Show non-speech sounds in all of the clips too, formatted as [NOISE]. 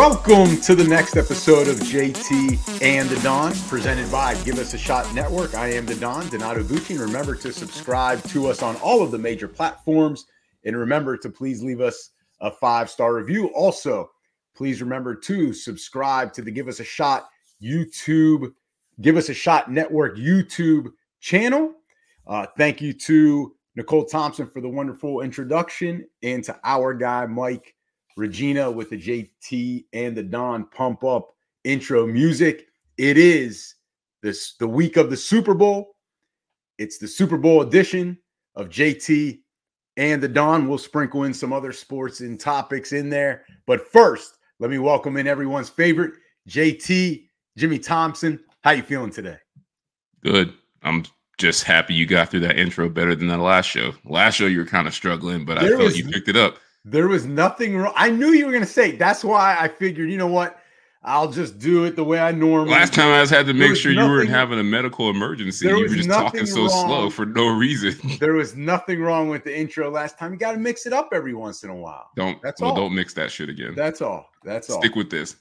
Welcome to the next episode of JT and the Don, presented by Give Us a Shot Network. I am the Don, Donato Bucci. Remember to subscribe to us on all of the major platforms. And remember to please leave us a five star review. Also, please remember to subscribe to the Give Us a Shot YouTube, Give Us a Shot Network YouTube channel. Uh, thank you to Nicole Thompson for the wonderful introduction and to our guy, Mike Regina with the JT and the Don pump up intro music. It is this the week of the Super Bowl. It's the Super Bowl edition of JT and the Don. We'll sprinkle in some other sports and topics in there. But first, let me welcome in everyone's favorite JT, Jimmy Thompson. How you feeling today? Good. I'm just happy you got through that intro better than that last show. Last show you were kind of struggling, but there I felt was, you picked it up. There was nothing wrong. I knew you were going to say. That's why I figured, you know what? I'll just do it the way I normally. Last time I just had to make sure nothing, you weren't having a medical emergency. You were just talking so wrong. slow for no reason. [LAUGHS] there was nothing wrong with the intro last time. You got to mix it up every once in a while. Don't. That's well, all. Don't mix that shit again. That's all. That's all. Stick with this.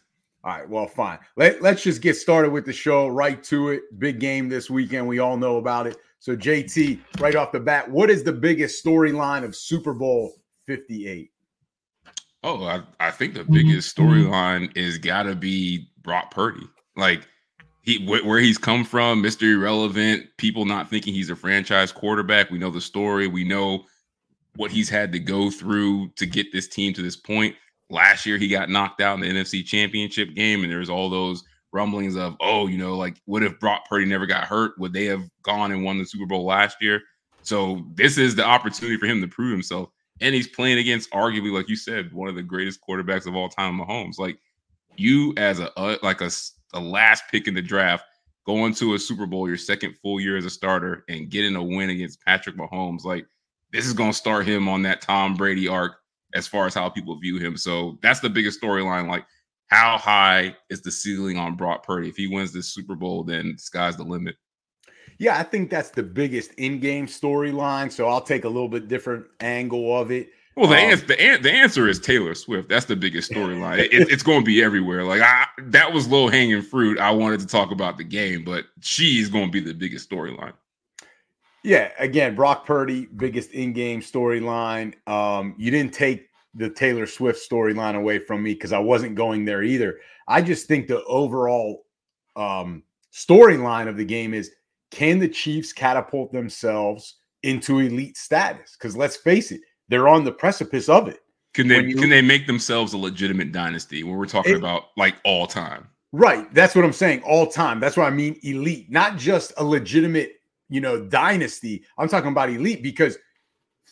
All right. Well, fine. Let, let's just get started with the show. Right to it. Big game this weekend. We all know about it. So, JT, right off the bat, what is the biggest storyline of Super Bowl 58? Oh, I, I think the biggest mm-hmm. Mm-hmm. storyline is got to be Brock Purdy. Like he wh- where he's come from, Mr. Irrelevant, people not thinking he's a franchise quarterback. We know the story. We know what he's had to go through to get this team to this point. Last year, he got knocked out in the NFC Championship game, and there's all those rumblings of, oh, you know, like what if Brock Purdy never got hurt? Would they have gone and won the Super Bowl last year? So this is the opportunity for him to prove himself and he's playing against arguably, like you said, one of the greatest quarterbacks of all time, Mahomes. Like you, as a uh, like a, a last pick in the draft, going to a Super Bowl, your second full year as a starter, and getting a win against Patrick Mahomes, like this is going to start him on that Tom Brady arc as far as how people view him. So that's the biggest storyline. Like, how high is the ceiling on Brock Purdy? If he wins this Super Bowl, then sky's the limit. Yeah, I think that's the biggest in-game storyline. So I'll take a little bit different angle of it. Well, the, um, answer, the, an- the answer is Taylor Swift. That's the biggest [LAUGHS] storyline. it, it's going to be everywhere. Like I, that was low hanging fruit. I wanted to talk about the game, but she's going to be the biggest storyline. Yeah, again, Brock Purdy, biggest in-game storyline. Um, you didn't take the Taylor Swift storyline away from me because I wasn't going there either. I just think the overall um, storyline of the game is can the Chiefs catapult themselves into elite status? Because let's face it, they're on the precipice of it. Can they you, can they make themselves a legitimate dynasty when we're talking it, about like all time? Right. That's what I'm saying. All time. That's what I mean elite, not just a legitimate, you know, dynasty. I'm talking about elite because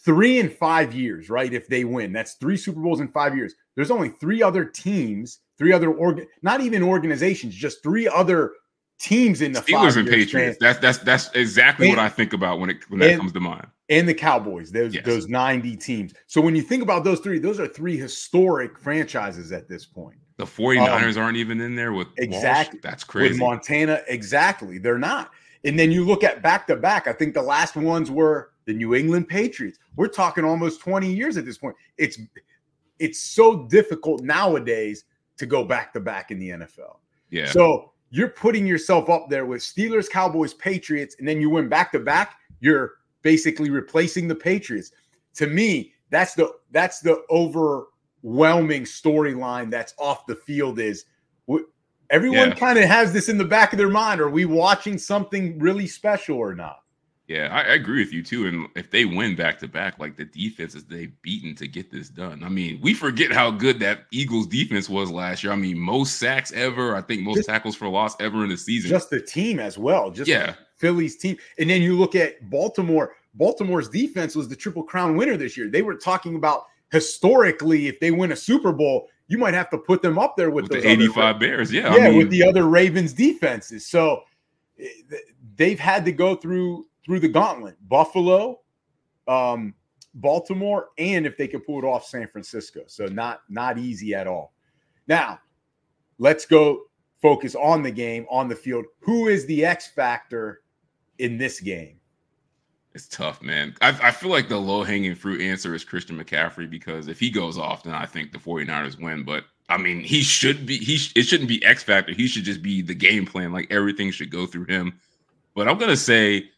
three in five years, right? If they win, that's three Super Bowls in five years. There's only three other teams, three other organ, not even organizations, just three other teams in the Steelers and Patriots. That's that's that's exactly and, what I think about when it when that and, comes to mind. And the Cowboys, those yes. those 90 teams. So when you think about those three, those are three historic franchises at this point. The 49ers um, aren't even in there with exactly. Walsh. That's crazy. With Montana, exactly. They're not. And then you look at back to back. I think the last ones were the New England Patriots. We're talking almost 20 years at this point. It's it's so difficult nowadays to go back to back in the NFL. Yeah. So you're putting yourself up there with Steelers, Cowboys, Patriots, and then you win back to back, you're basically replacing the Patriots. To me, that's the that's the overwhelming storyline that's off the field is everyone yeah. kind of has this in the back of their mind. Are we watching something really special or not? Yeah, I, I, agree with you too. And if they win back to back, like the defenses they've beaten to get this done. I mean, we forget how good that Eagles defense was last year. I mean, most sacks ever. I think most just, tackles for loss ever in the season. Just the team as well. Just yeah, Philly's team. And then you look at Baltimore. Baltimore's defense was the triple crown winner this year. They were talking about historically, if they win a Super Bowl, you might have to put them up there with, with the 85 other, Bears. Yeah. Yeah, I mean, with the other Ravens defenses. So eh, they've had to go through through the gauntlet. Buffalo, um, Baltimore, and if they can pull it off, San Francisco. So not not easy at all. Now, let's go focus on the game on the field. Who is the X factor in this game? It's tough, man. I, I feel like the low hanging fruit answer is Christian McCaffrey because if he goes off, then I think the 49ers win. But I mean, he should be, he it shouldn't be X factor. He should just be the game plan. Like everything should go through him. But I'm going to say,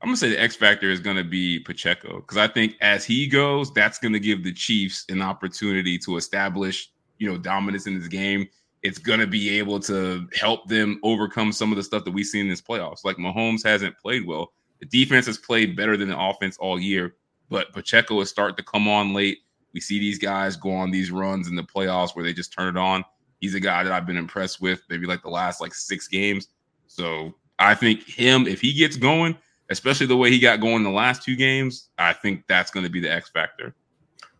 I'm gonna say the X factor is gonna be Pacheco because I think as he goes, that's gonna give the Chiefs an opportunity to establish, you know, dominance in this game. It's gonna be able to help them overcome some of the stuff that we see in this playoffs. Like Mahomes hasn't played well. The defense has played better than the offense all year, but Pacheco is starting to come on late. We see these guys go on these runs in the playoffs where they just turn it on. He's a guy that I've been impressed with, maybe like the last like six games. So I think him, if he gets going, especially the way he got going the last two games, I think that's going to be the X factor.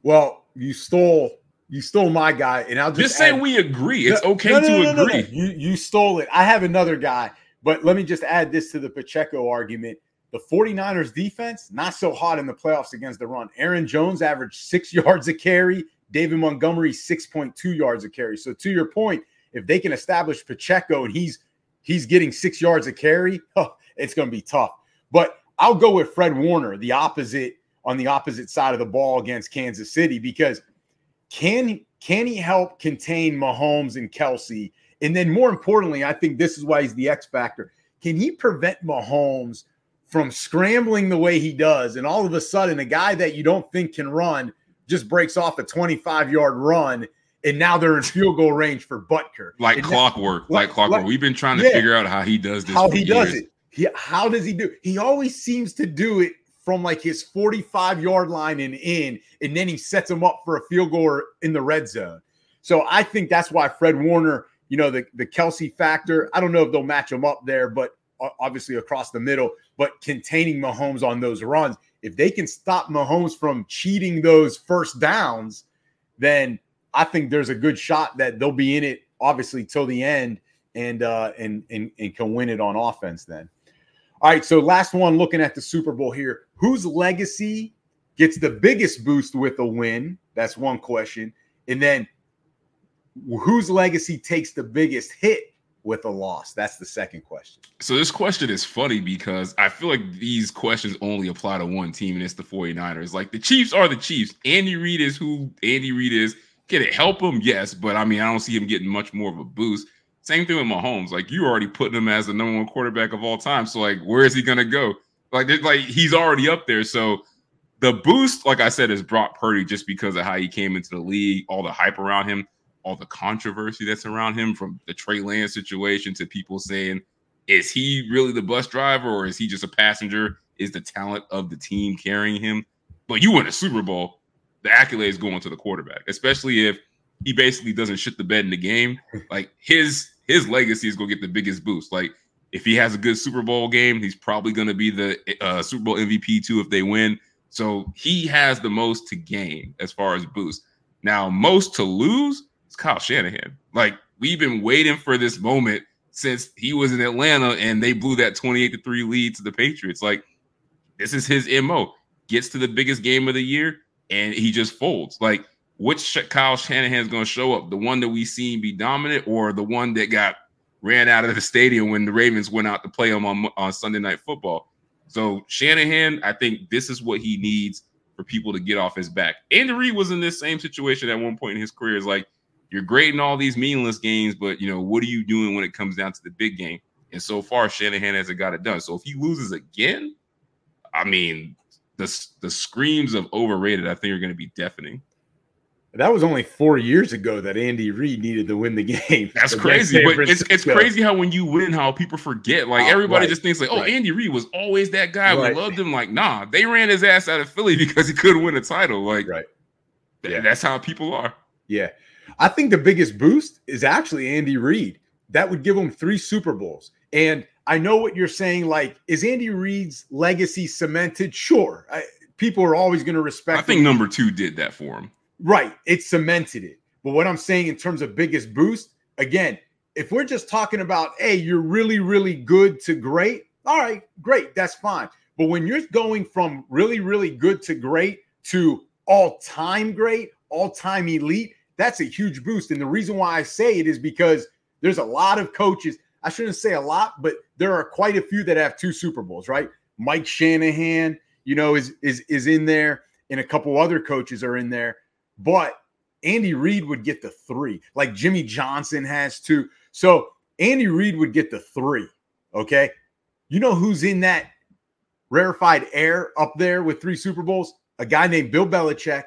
Well, you stole you stole my guy, and I'll just, just say we agree. It's okay no, no, to agree. You you stole it. I have another guy, but let me just add this to the Pacheco argument. The 49ers defense, not so hot in the playoffs against the run. Aaron Jones averaged six [LAUGHS] yards a carry. David Montgomery, 6.2 yards a carry. So to your point, if they can establish Pacheco and he's he's getting six yards a carry, oh, [LAUGHS] it's going to be tough. But I'll go with Fred Warner, the opposite on the opposite side of the ball against Kansas City, because can can he help contain Mahomes and Kelce? And then more importantly, I think this is why he's the X factor. Can he prevent Mahomes from scrambling the way he does? And all of a sudden, a guy that you don't think can run just breaks off a 25 yard run. And now they're in field goal range for Butker. Like and clockwork, like, like clockwork. Like, We've been trying to yeah, figure out how he does this. How he years. does it. He, how does he do? He always seems to do it from like his 45 yard line and in, and then he sets him up for a field goal in the red zone. So I think that's why Fred Warner, you know, the, the Kelce factor, I don't know if they'll match him up there, but obviously across the middle, but containing Mahomes on those runs. If they can stop Mahomes from cheating those first downs, then I think there's a good shot that they'll be in it obviously till the end and uh and and, and can win it on offense then. All right, so last one looking at the Super Bowl here. Whose legacy gets the biggest boost with a win? That's one question. And then whose legacy takes the biggest hit with a loss? That's the second question. So this question is funny because I feel like these questions only apply to one team, and it's the 49ers. Like the Chiefs are the Chiefs. Andy Reid is who Andy Reid is. Can it help him? Yes, but I mean, I don't see him getting much more of a boost. Same thing with Mahomes. Like you already putting him as the number one quarterback of all time. So like, where is he gonna go? Like, like he's already up there. So the boost, like I said, is Brock Purdy just because of how he came into the league, all the hype around him, all the controversy that's around him, from the Trey Lance situation to people saying, is he really the bus driver or is he just a passenger? Is the talent of the team carrying him? But you win a Super Bowl, the accolades going to the quarterback, especially if he basically doesn't shit the bed in the game. [LAUGHS] Like his his legacy is going to get the biggest boost. Like if he has a good Super Bowl game, he's probably going to be the uh, Super Bowl MVP too if they win. So he has the most to gain as far as boost. Now, most to lose is Kyle Shanahan. Like we've been waiting for this moment since he was in Atlanta and they blew that 28 to 3 lead to the Patriots. Like this is his MO. Gets to the biggest game of the year and he just folds. Like which Kyle Shanahan is going to show up? The one that we seen be dominant, or the one that got ran out of the stadium when the Ravens went out to play him on, on Sunday Night Football? So Shanahan, I think this is what he needs for people to get off his back. Andy Reid was in this same situation at one point in his career. Is like you're great in all these meaningless games, but you know what are you doing when it comes down to the big game? And so far, Shanahan hasn't got it done. So if he loses again, I mean, the the screams of overrated, I think, are going to be deafening. That was only four years ago that Andy Reid needed to win the [LAUGHS] game. That's crazy, but it's it's crazy how when you win, how people forget. Like uh, everybody right, just thinks like, oh, right. Andy Reid was always that guy. Right. We loved him. Like, nah, they ran his ass out of Philly [LAUGHS] because he couldn't win a title. Like, right, yeah, that's how people are. Yeah, I think the biggest boost is actually Andy Reid. That would give him three Super Bowls. And I know what you're saying. Like, is Andy Reid's legacy cemented? Sure. I, people are always going to respect. I think him. number two did that for him. Right. It cemented it. But what I'm saying in terms of biggest boost, again, if we're just talking about, hey, you're really, really good to great, all right, great, that's fine. But when you're going from really, really good to great to all time great, all time elite, that's a huge boost. And the reason why I say it is because there's a lot of coaches. I shouldn't say a lot, but there are quite a few that have two Super Bowls, right? Mike Shanahan, you know, is is is in there, and a couple other coaches are in there. But Andy Reid would get the three, like Jimmy Johnson has two. So Andy Reid would get the three. Okay. You know who's in that rarefied air up there with three Super Bowls? A guy named Bill Belichick,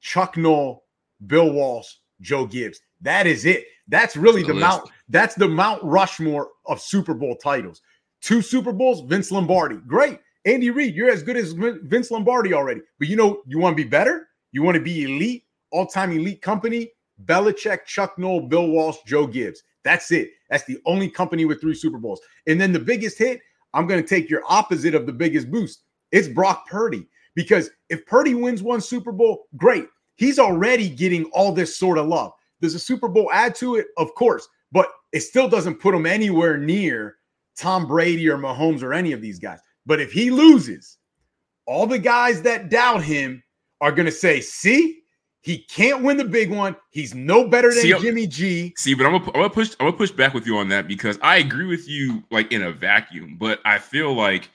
Chuck Noll, Bill Walsh, Joe Gibbs. That is it. That's really the, the Mount. That's the Mount Rushmore of Super Bowl titles. Two Super Bowls, Vince Lombardi. Great. Andy Reid, you're as good as Vince Lombardi already. But you know, you want to be better? You want to be elite, all-time elite company? Belichick, Chuck Noll, Bill Walsh, Joe Gibbs. That's it. That's the only company with three Super Bowls. And then the biggest hit, I'm going to take your opposite of the biggest boost. It's Brock Purdy. Because if Purdy wins one Super Bowl, great. He's already getting all this sort of love. Does a Super Bowl add to it? Of course, but it still doesn't put him anywhere near Tom Brady or Mahomes or any of these guys. But if he loses, all the guys that doubt him are going to say, see, he can't win the big one. He's no better than see, Jimmy G. See, but I'm gonna, I'm gonna push I'm gonna push back with you on that because I agree with you like in a vacuum, but I feel like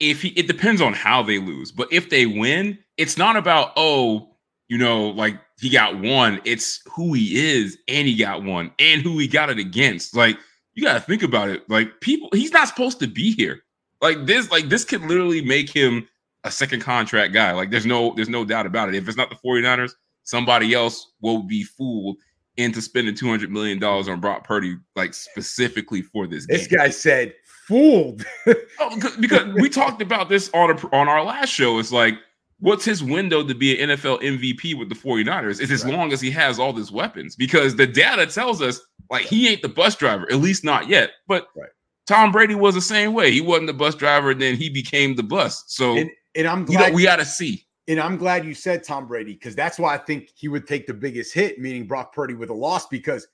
if he it depends on how they lose. But if they win, it's not about oh, you know, like he got one. It's who he is, and he got one, and who he got it against. Like you got to think about it. Like people, he's not supposed to be here. Like this, like this could literally make him a second contract guy. Like there's no, there's no doubt about it. If it's not the 49ers, somebody else will be fooled into spending 200 million dollars on Brock Purdy, like specifically for this. This game. guy said fooled. [LAUGHS] oh, because we talked about this on a, on our last show. It's like what's his window to be an NFL MVP with the 49ers is as right. long as he has all these weapons because the data tells us like he ain't the bus driver, at least not yet. But right. Tom Brady was the same way. He wasn't the bus driver, and then he became the bus. So and, and I'm glad you know, we gotta see. And I'm glad you said Tom Brady because that's why I think he would take the biggest hit, meaning Brock Purdy with a loss, because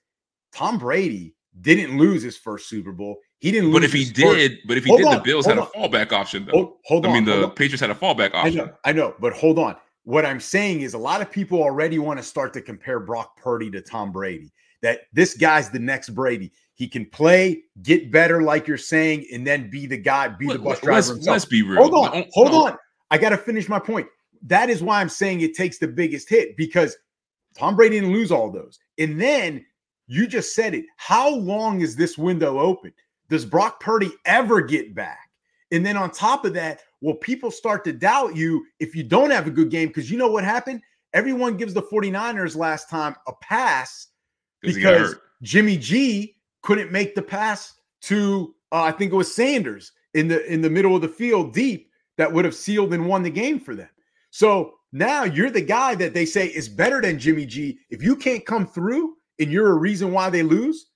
Tom Brady didn't lose his first Super Bowl. He didn't But if he did, first. but if he hold did, on, the Bills had on. a fallback option though. Hold, hold on. I mean, the Patriots had a fallback option. I know, I know, but hold on. What I'm saying is a lot of people already want to start to compare Brock Purdy to Tom Brady. That this guy's the next Brady. He can play, get better, like you're saying, and then be the guy, be the bus driver let's, himself. Let's be real. Hold on, hold no. on. I got to finish my point. That is why I'm saying it takes the biggest hit because Tom Brady didn't lose all those. And then you just said it. How long is this window open? Does Brock Purdy ever get back? And then on top of that, will people start to doubt you if you don't have a good game? Because you know what happened? Everyone gives the 49ers last time a pass because Jimmy G couldn't make the pass to uh, I think it was Sanders in the in the middle of the field deep that would have sealed and won the game for them. So now you're the guy that they say is better than Jimmy G. If you can't come through and you're a reason why they lose,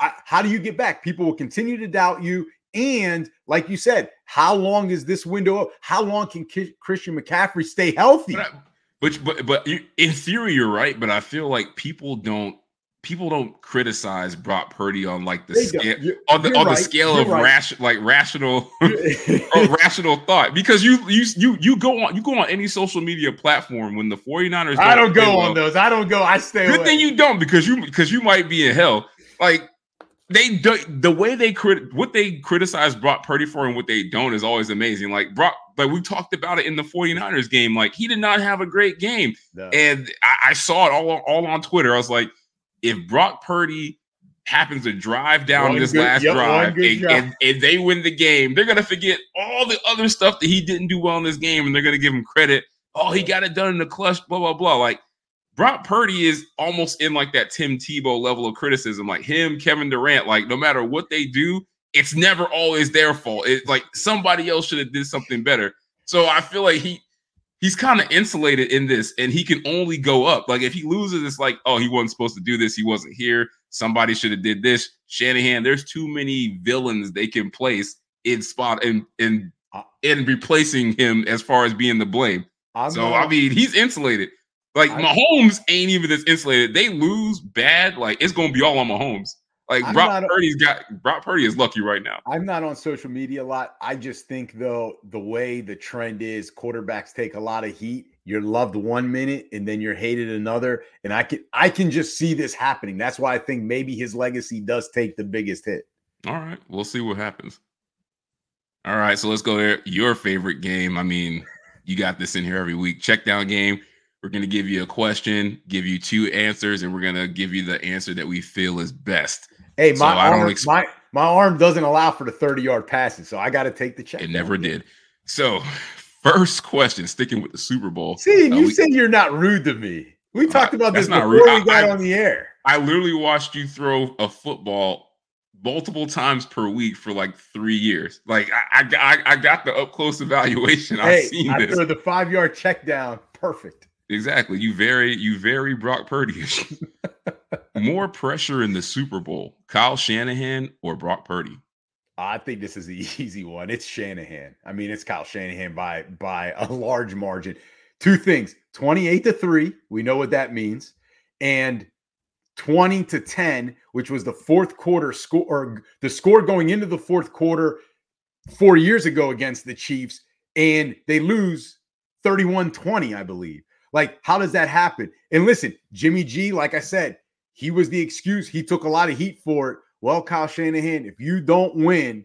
I, how do you get back? People will continue to doubt you. And like you said, how long is this window up? How long can K- Christian McCaffrey stay healthy? But, I, but but but in theory, you're right. But I feel like people don't people don't criticize Brock Purdy on like the scale on the on right. the scale you're of right. ration like rational [LAUGHS] [LAUGHS] or rational thought because you you you you go on you go on any social media platform when the 49ers don't I don't go well, on those. I don't go. I stay Good away. thing you don't because you because you might be in hell. Like they do the way they crit what they criticize Brock Purdy for and what they don't is always amazing. Like Brock, like we talked about it in the 49ers game. Like he did not have a great game. No. And I, I, saw it all, all on Twitter. I was like, if Brock Purdy happens to drive down one this good, last yep, drive and, and, and, they win the game, they're gonna forget all the other stuff that he didn't do well in this game, and they're gonna give him credit. Oh, he got it done in the clutch, blah, blah, blah. Like Brock Purdy is almost in like that Tim Tebow level of criticism. Like him, Kevin Durant, like no matter what they do, it's never always their fault. It's like somebody else should have did something better. So I feel like he he's kind of insulated in this and he can only go up. Like if he loses, it's like, oh, he wasn't supposed to do this. He wasn't here. Somebody should have did this. Shanahan, there's too many villains they can place in spot and in, in, in replacing him as far as being the blame. I'm so I mean, he's insulated. Like I, Mahomes ain't even this insulated. They lose bad, like it's gonna be all on Mahomes. Like I'm Brock not- Purdy's got Brock Purdy is lucky right now. I'm not on social media a lot. I just think though the way the trend is, quarterbacks take a lot of heat. You're loved one minute and then you're hated another. And I can I can just see this happening. That's why I think maybe his legacy does take the biggest hit. All right, we'll see what happens. All right, so let's go there. Your favorite game. I mean, you got this in here every week. Check down game. We're going to give you a question, give you two answers, and we're going to give you the answer that we feel is best. Hey, So my don't arm, ex- my my arm doesn't allow for the 30 yard passes, so I got to take the check. It never did. So, first question, sticking with the Super Bowl. See, Uh, you we- said you're not rude to me. We talked about this not before rude. we got I- on the air. I literally watched you throw a football multiple times per week for like three years. Like I, I, I- got the up close evaluation. [LAUGHS] I've seen I this. threw the five yard check down. Perfect. Exactly. You very, you very Brock Purdy. [LAUGHS] More pressure in the Super Bowl, Kyle Shanahan or Brock Purdy? I think this is the [LAUGHS] easy one. It's Shanahan. I mean, it's Kyle Shanahan by by a large margin. Two things: twenty-eight to three. We know what that means, and twenty to ten, which was the fourth quarter score or the score going into the fourth quarter four years ago against the Chiefs, and they lose 31-20, I believe. Like, how does that happen? And listen, Jimmy G, like I said, he was the excuse. He took a lot of heat for it. Well, Kyle Shanahan, if you don't win,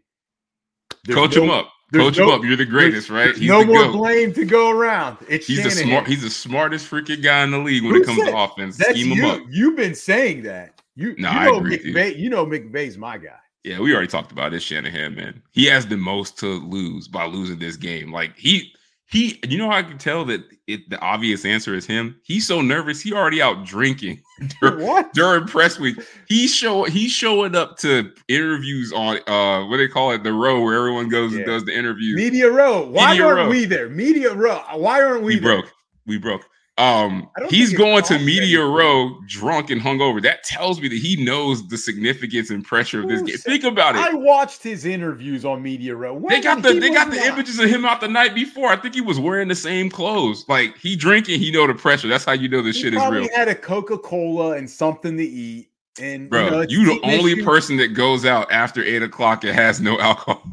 Coach no- him up. Coach no- him up. You're the greatest, right? He's no the more GOAT. blame to go around. It's He's the Shanahan. smart. He's the smartest freaking guy in the league when Who it comes said- to offense. That's Scheme him you. up. You've been saying that. You, No, you I know agree with you. You know McVay's my guy. Yeah, we already talked about this Shanahan, man. He has the most to lose by losing this game. Like he he you know how I can tell that it the obvious answer is him. He's so nervous, he already out drinking [LAUGHS] [LAUGHS] during, What? during press week. He's show he's showing up to interviews on uh what they call it, the row where everyone goes Yeah. and does the interviews. Media row. Why Media aren't row. we there? Media row. Why aren't we, we there? broke. We broke. Um, he's going to media anything. row drunk and hungover. That tells me that he knows the significance and pressure of this game. Think about it. I watched his interviews on Media Row. They got the they got the not- images of him out the night before. I think he was wearing the same clothes. Like he drinking, he know the pressure. That's how you know this He shit is real, had a Coca Cola and something to eat. And bro. you, You, know, it's the only issue. person that goes out after eight o'clock and has no [LAUGHS] alcohol.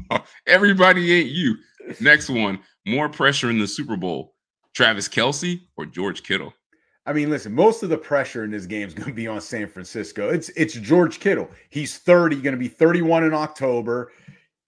Everybody ain't you. Next one, more pressure in the Super Bowl. Travis Kelce or George Kittle? I mean, listen, most of the pressure in this game is going to be on San Francisco. It's it's George Kittle. He's 30, going to be 31 in October.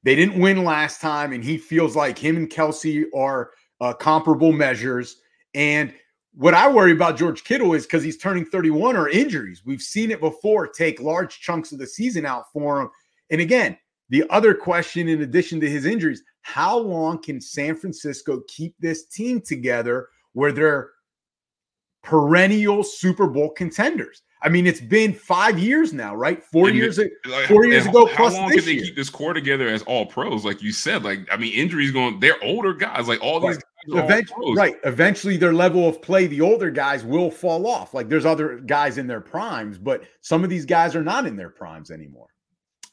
They didn't win last time, and he feels like him and Kelce are uh, comparable measures. And what I worry about George Kittle is because he's turning 31 or injuries. We've seen it before take large chunks of the season out for him. And again, the other question, in addition to his injuries, how long can San Francisco keep this team together where they're perennial Super Bowl contenders? I mean, it's been five years now, right? Four And years. Like, Four years ago How plus long this can they year. keep this core together as all pros? Like you said, like I mean, injuries going. They're older guys. Like all these Right. guys are all Event- pros. right. Eventually, their level of play, the older guys will fall off. Like there's other guys in their primes, but some of these guys are not in their primes anymore.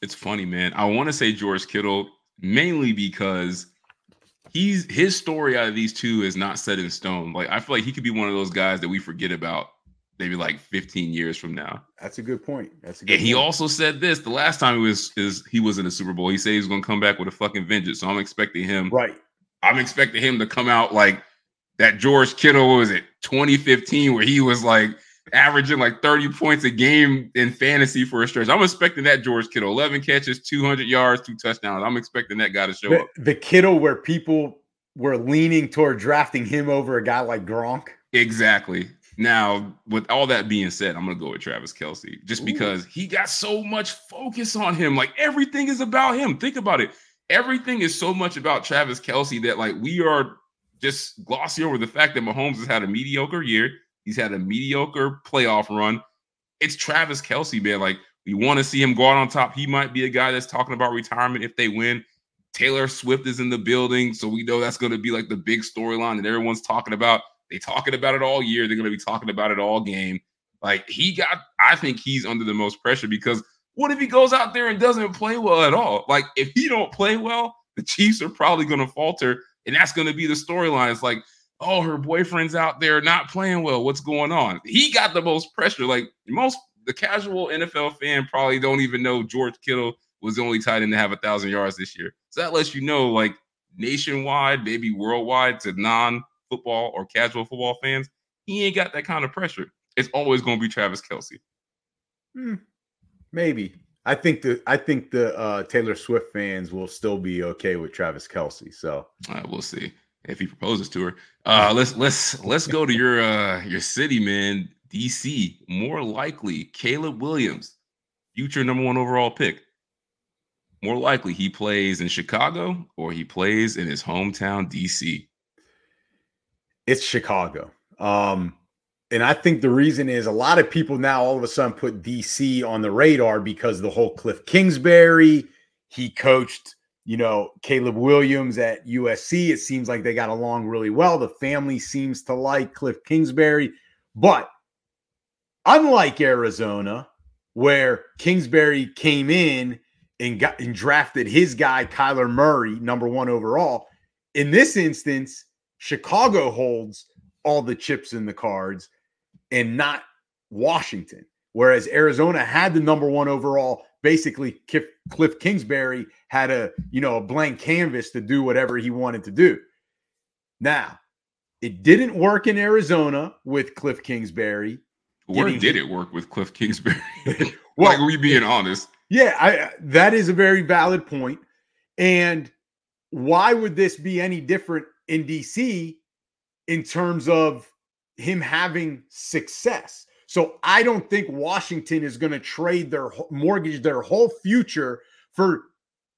It's funny, man. I want to say George Kittle mainly because he's his story out of these two is not set in stone. Like I feel like he could be one of those guys that we forget about maybe like 15 years from now. That's a good point. That's a good And he point. also said this the last time he was is he was in the Super Bowl. He said he was going to come back with a fucking vengeance. So I'm expecting him. right. I'm expecting him to come out like that George Kittle what was it 2015 where he was like averaging like 30 points a game in fantasy for a stretch. I'm expecting that George Kittle 11 catches, 200 yards, two touchdowns. I'm expecting that guy to show The, up. the Kittle where people were leaning toward drafting him over a guy like Gronk. Exactly. Now, with all that being said, I'm gonna go with Travis Kelce just Ooh. because he got so much focus on him. Like everything is about him. Think about it. Everything is so much about Travis Kelce that like we are just glossy over the fact that Mahomes has had a mediocre year. He's had a mediocre playoff run. It's Travis Kelce, man. Like we want to see him go out on top. He might be a guy that's talking about retirement if they win. Taylor Swift is in the building, so we know that's going to be like the big storyline that everyone's talking about. They talking about it all year. They're going to be talking about it all game. Like he got, I think he's under the most pressure because what if he goes out there and doesn't play well at all? Like if he don't play well, the Chiefs are probably going to falter, and that's going to be the storyline. It's like, oh, her boyfriend's out there not playing well. What's going on? He got the most pressure. Like most, the casual NFL fan probably don't even know George Kittle was the only tight end to have a thousand yards this year. So that lets you know, like nationwide, maybe worldwide, to non-football or casual football fans, he ain't got that kind of pressure. It's always going to be Travis Kelce. Hmm, maybe. I think the I think the uh, Taylor Swift fans will still be okay with Travis Kelce. So uh, we'll see if he proposes to her. Uh, let's let's let's go to your uh, your city, man. DC. More likely, Caleb Williams, future number one overall pick. More likely, he plays in Chicago or he plays in his hometown, DC. It's Chicago. Um, and I think the reason is a lot of people now all of a sudden put DC on the radar because the whole Cliff Kingsbury, he coached, you know, Caleb Williams at USC. It seems like they got along really well. The family seems to like Cliff Kingsbury. But unlike Arizona, where Kingsbury came in and got and drafted his guy, Kyler Murray, number one overall, in this instance, Chicago holds all the chips in the cards and not Washington. Whereas Arizona had the number one overall, basically Cliff Kingsbury had a you know a blank canvas to do whatever he wanted to do. Now, it didn't work in Arizona with Cliff Kingsbury. Where did it work with Cliff Kingsbury? [LAUGHS] well, like we being honest. Yeah, I, uh, that is a very valid point. And why would this be any different in DC in terms of him having success. So I don't think Washington is going to trade their mortgage their whole future for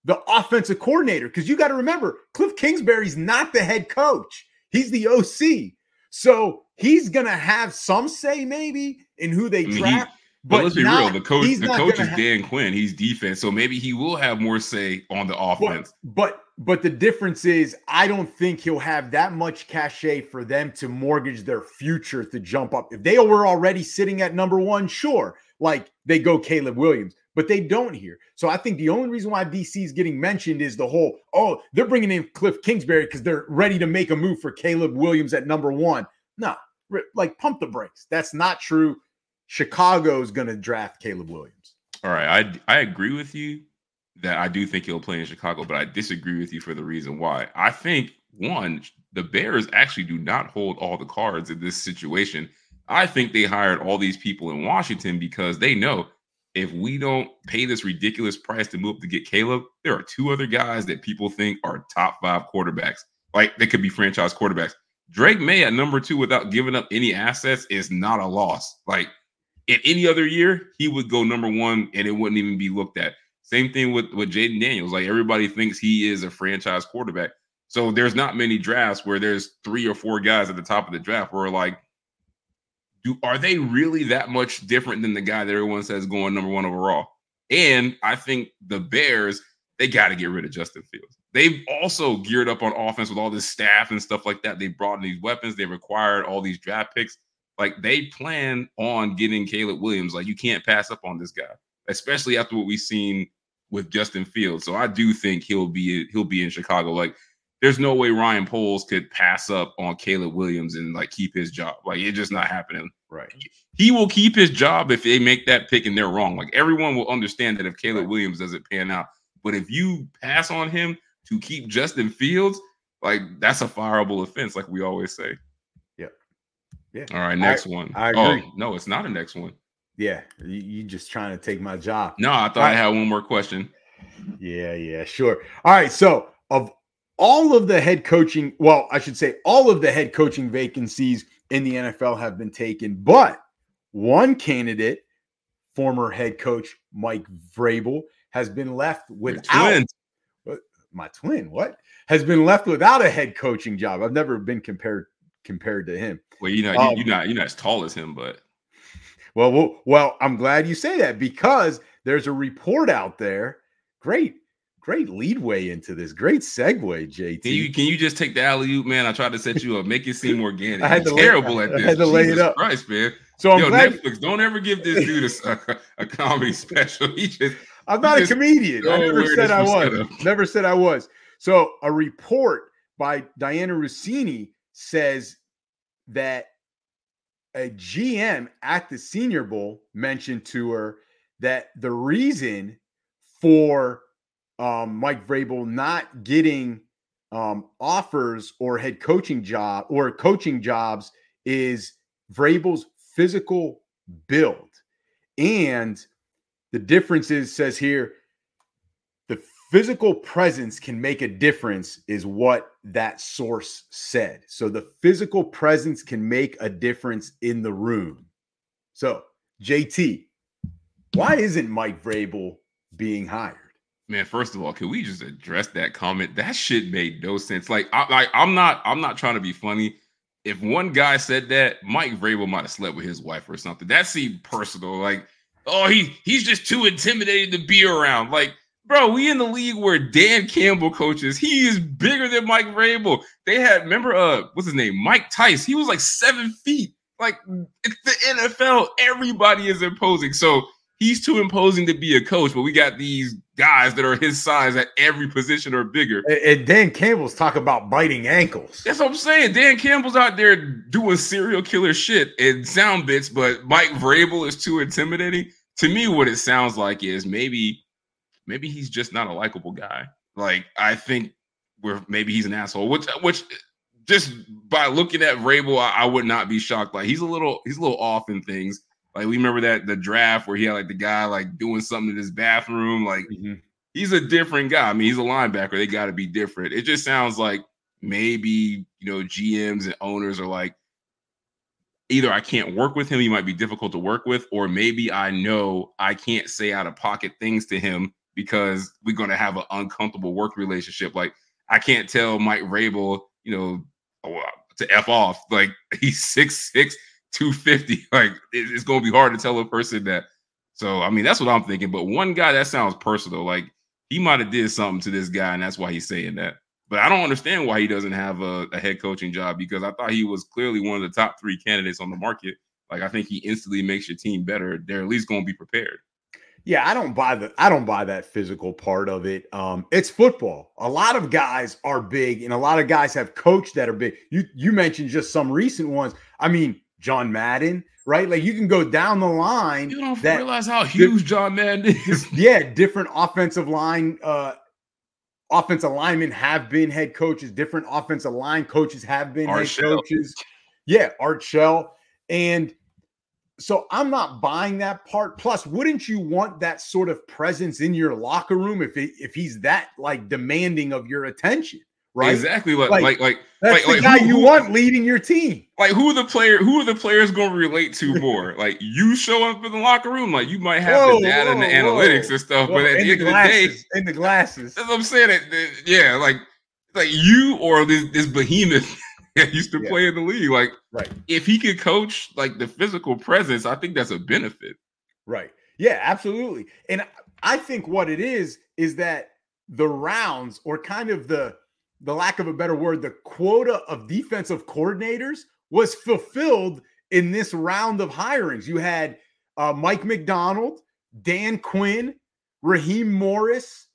the offensive coordinator because you got to remember Cliff Kingsbury's not the head coach. He's the OC. So he's going to have some say maybe in who they draft. But, but let's be not, real. The coach, the coach is have, Dan Quinn. He's defense, so maybe he will have more say on the offense. But, but but the difference is, I don't think he'll have that much cachet for them to mortgage their future to jump up. If they were already sitting at number one, sure, like they go Caleb Williams, but they don't here. So I think the only reason why DC is getting mentioned is the whole, oh, they're bringing in Cliff Kingsbury because they're ready to make a move for Caleb Williams at number one. Nah, like pump the brakes. That's not true. Chicago's going to draft Caleb Williams. All right, I I agree with you that I do think he'll play in Chicago, but I disagree with you for the reason why. I think one, the Bears actually do not hold all the cards in this situation. I think they hired all these people in Washington because they know if we don't pay this ridiculous price to move to get Caleb, there are two other guys that people think are top five quarterbacks. Like they could be franchise quarterbacks. Drake Maye at number two without giving up any assets is not a loss. Like in any other year, he would go number one and it wouldn't even be looked at. Same thing with with Jayden Daniels. Like everybody thinks he is a franchise quarterback. So there's not many drafts where there's three or four guys at the top of the draft where like, do are they really that much different than the guy that everyone says going number one overall? And I think the Bears they got to get rid of Justin Fields. They've also geared up on offense with all this staff and stuff like that. They brought in these weapons. They required all these draft picks. Like they plan on getting Caleb Williams. Like you can't pass up on this guy, especially after what we've seen with Justin Fields. So I do think he'll be he'll be in Chicago. Like there's no way Ryan Poles could pass up on Caleb Williams and like keep his job. Like it's just not happening. Right. He will keep his job if they make that pick and they're wrong. Like everyone will understand that if Caleb Williams doesn't pan out. But if you pass on him to keep Justin Fields, like that's a fireable offense, like we always say. Yeah. All right, next I, one. I oh, agree. Oh, no, it's not a next one. Yeah, you, you just trying to take my job. No, I thought I had one more question. Yeah, yeah, sure. All right, so of all of the head coaching, well, I should say all of the head coaching vacancies in the NFL have been taken, but one candidate, former head coach Mike Vrabel, has been left without my twin. What has been left without a head coaching job? I've never been compared compared to him. Well, you know, um, you're not you're not as tall as him, but well, well, well, I'm glad you say that because there's a report out there. Great, great leadway into this. Great segue, JT. Can you can you just take the alley oop, man? I tried to set you up, make it seem organic. [LAUGHS] I had to terrible lay, [LAUGHS] at this. I had to Jesus lay it up. Christ, man. So I'm Yo, glad Netflix, don't ever give this dude a, a comedy [LAUGHS] special. He just I'm not a comedian. I never said I was. Never said I was. So a report by Dianna Russini says that a GM at the Senior Bowl mentioned to her that the reason for um, Mike Vrabel not getting um, offers or head coaching job or coaching jobs is Vrabel's physical build. And the difference is, says here, physical presence can make a difference, is what that source said. So the physical presence can make a difference in the room. So, JT, why isn't Mike Vrabel being hired? Man, first of all, can we just address that comment? That shit made no sense. Like, I, like I'm not, I'm not trying to be funny. If one guy said that, Mike Vrabel might have slept with his wife or something. That seemed personal. Like, oh, he he's just too intimidating to be around. Like, bro, we in the league where Dan Campbell coaches. He is bigger than Mike Vrabel. They had, remember, uh, what's his name? Mike Tice. He was like seven feet. Like, it's the NFL. Everybody is imposing. So he's too imposing to be a coach, but we got these guys that are his size at every position or bigger. And Dan Campbell's talk about biting ankles. That's what I'm saying. Dan Campbell's out there doing serial killer shit and sound bits, but Mike Vrabel is too intimidating. To me, what it sounds like is maybe, maybe he's just not a likable guy. Like I think we're maybe he's an asshole. Which, which, just by looking at Vrabel, I, I would not be shocked. Like he's a little, he's a little off in things like we remember that the draft where he had like the guy like doing something in his bathroom. Like mm-hmm. he's a different guy. I mean, he's a linebacker. They got to be different. It just sounds like maybe you know GMs and owners are like either I can't work with him, he might be difficult to work with, or maybe I know I can't say out of pocket things to him because we're going to have an uncomfortable work relationship. Like I can't tell Mike Rabel, you know, oh, to f off. Like [LAUGHS] he's six six 250. [LAUGHS] Like it's gonna be hard to tell a person that. So I mean, that's what I'm thinking. But one guy that sounds personal. Like he might have did something to this guy, and that's why he's saying that. But I don't understand why he doesn't have a, a head coaching job because I thought he was clearly one of the top three candidates on the market. Like I think he instantly makes your team better. They're at least going to be prepared. Yeah, I don't buy the I don't buy that physical part of it. Um, it's football. A lot of guys are big, and a lot of guys have coached that are big. You you mentioned just some recent ones. I mean, John Madden, right? Like you can go down the line. You don't that, realize how huge John Madden [LAUGHS] is. Yeah, different offensive line, uh, offensive linemen have been head coaches. Different offensive line coaches have been Art head Shell. coaches. Yeah, Art Shell. And so I'm not buying that part. Plus, wouldn't you want that sort of presence in your locker room if it, if he's that like demanding of your attention? right? Exactly. Like like like that's like, the like, guy who, you want leading your team. Like who are the player? Who are the players going to relate to more? [LAUGHS] like you show up in the locker room, like you might have whoa, the data whoa, and the whoa. analytics and stuff, but at the, end glasses, of the day, in the glasses, that's what I'm saying. That, yeah, like like you or this, this behemoth [LAUGHS] that used to yeah. play in the league. Like right. if he could coach like the physical presence, I think that's a benefit. Right. Yeah, absolutely. And I think what it is is that the rounds or kind of the the lack of a better word, the quota of defensive coordinators was fulfilled in this round of hirings. You had uh, Mike Macdonald, Dan Quinn, Raheem Morris,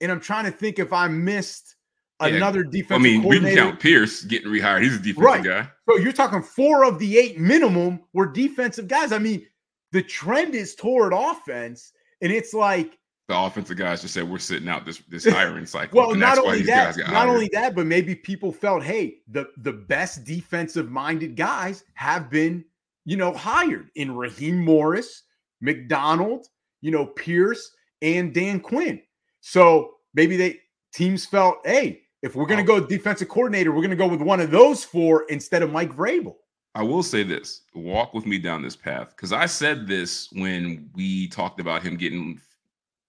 and I'm trying to think if I missed yeah. another defensive. I mean, we can count Pierce getting rehired. He's a defensive right. guy. So you're talking four of the eight minimum were defensive guys. I mean, the trend is toward offense, and it's like the offensive guys just said we're sitting out this this [LAUGHS] hiring cycle. well, not only that, not hired. only that, but maybe people felt, hey, the the best defensive minded guys have been, you know, hired in Raheem Morris, Macdonald, you know, Pierce, and Dan Quinn. So maybe they teams felt, hey, if we're going to oh. go defensive coordinator, we're going to go with one of those four instead of Mike Vrabel. I will say this: walk with me down this path because I said this when we talked about him getting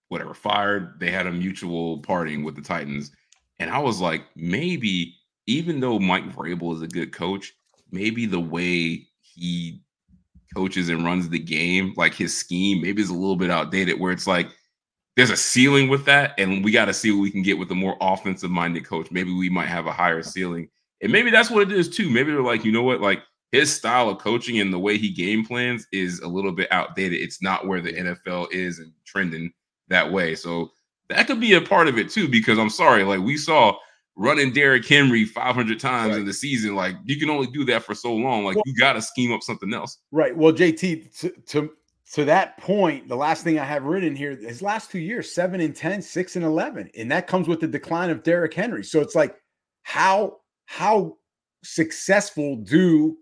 whatever fired. They had a mutual parting with the Titans, and I was like, maybe even though Mike Vrabel is a good coach, maybe the way he coaches and runs the game, like his scheme, maybe is a little bit outdated. Where it's like there's a ceiling with that, and we got to see what we can get with a more offensive minded coach. Maybe we might have a higher ceiling, and maybe that's what it is too. Maybe they're like, you know what, like his style of coaching and the way he game plans is a little bit outdated. It's not where the NFL is and trending that way. So that could be a part of it too, because I'm sorry, like we saw running Derrick Henry 500 times right. in the season. Like you can only do that for so long. Like well, you got to scheme up something else. Right. Well, JT, to, to to that point, the last thing I have written here, his last two years, seven and 10, six and 11. And that comes with the decline of Derrick Henry. So it's like, how, how successful do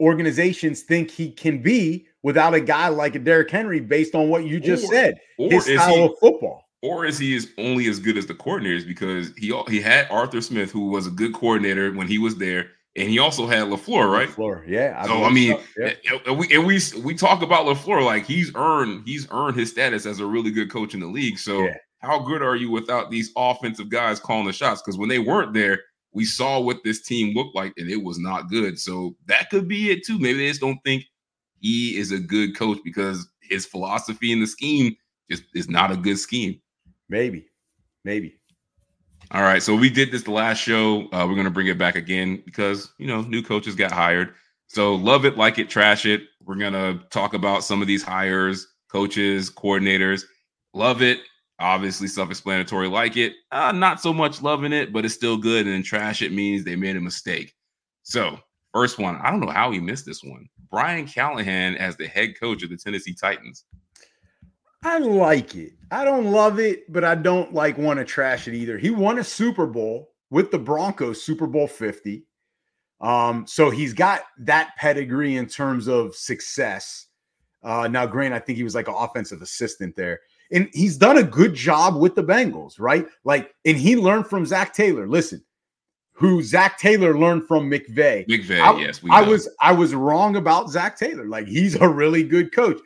organizations think he can be without a guy like a Derrick Henry based on what you just or, said? Or his style he, of football. Or is he is only as good as the coordinators because he he had Arthur Smith, who was a good coordinator when he was there and he also had Lafleur, right? Lafleur, yeah. I so I mean, so. yeah. and we and we we talk about Lafleur like he's earned he's earned his status as a really good coach in the league. So yeah. how good are you without these offensive guys calling the shots? Because when they weren't there, we saw what this team looked like, and it was not good. So that could be it too. Maybe they just don't think he is a good coach because his philosophy and the scheme just is not a good scheme. Maybe, maybe. All right, so we did this the last show. Uh, we're gonna bring it back again because you know new coaches got hired. So love it, like it, trash it. We're gonna talk about some of these hires, coaches, coordinators. Love it. Obviously, self-explanatory. Like it, uh, not so much loving it, but it's still good. And trash it means they made a mistake. So first one, I don't know how he missed this one. Brian Callahan as the head coach of the Tennessee Titans. I like it. I don't love it, but I don't like want to trash it either. He won a Super Bowl with the Broncos, Super Bowl 50. Um, so he's got that pedigree in terms of success. Uh, now, Grant, I think he was like an offensive assistant there. And he's done a good job with the Bengals, right? Like, and he learned from Zac Taylor. Listen, who Zac Taylor learned from McVay. McVay, I, yes. I was I was wrong about Zac Taylor. Like he's a really good coach.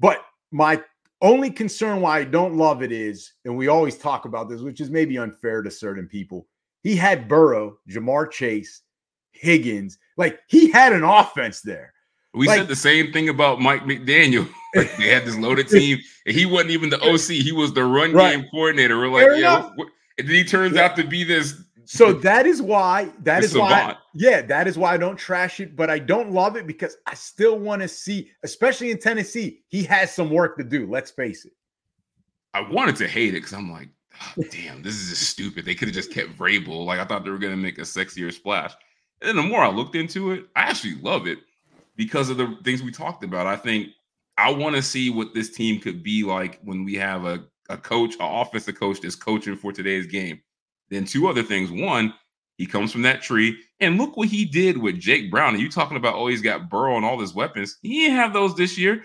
But my only concern why I don't love it is, and we always talk about this, which is maybe unfair to certain people. He had Burrow, Ja'Marr Chase, Higgins. Like he had an offense there. We like, said the same thing about Mike McDaniel. [LAUGHS] like they had this loaded team, and he wasn't even the OC. He was the run right. game coordinator. We're like, yeah. And then he turns yeah. out to be this so that is why that is why yeah that is why I don't trash it, but I don't love it because I still want to see, especially in Tennessee, he has some work to do. Let's face it. I wanted to hate it because I'm like, oh, damn, this is just stupid. They could have just kept Vrabel. Like I thought they were gonna make a sexier splash. And then the more I looked into it, I actually love it because of the things we talked about. I think I want to see what this team could be like when we have a, a coach, an offensive coach that's coaching for today's game. Then two other things. One, he comes from that tree. And look what he did with Jake Browning. And you talking about, oh, he's got Burrow and all his weapons. He didn't have those this year.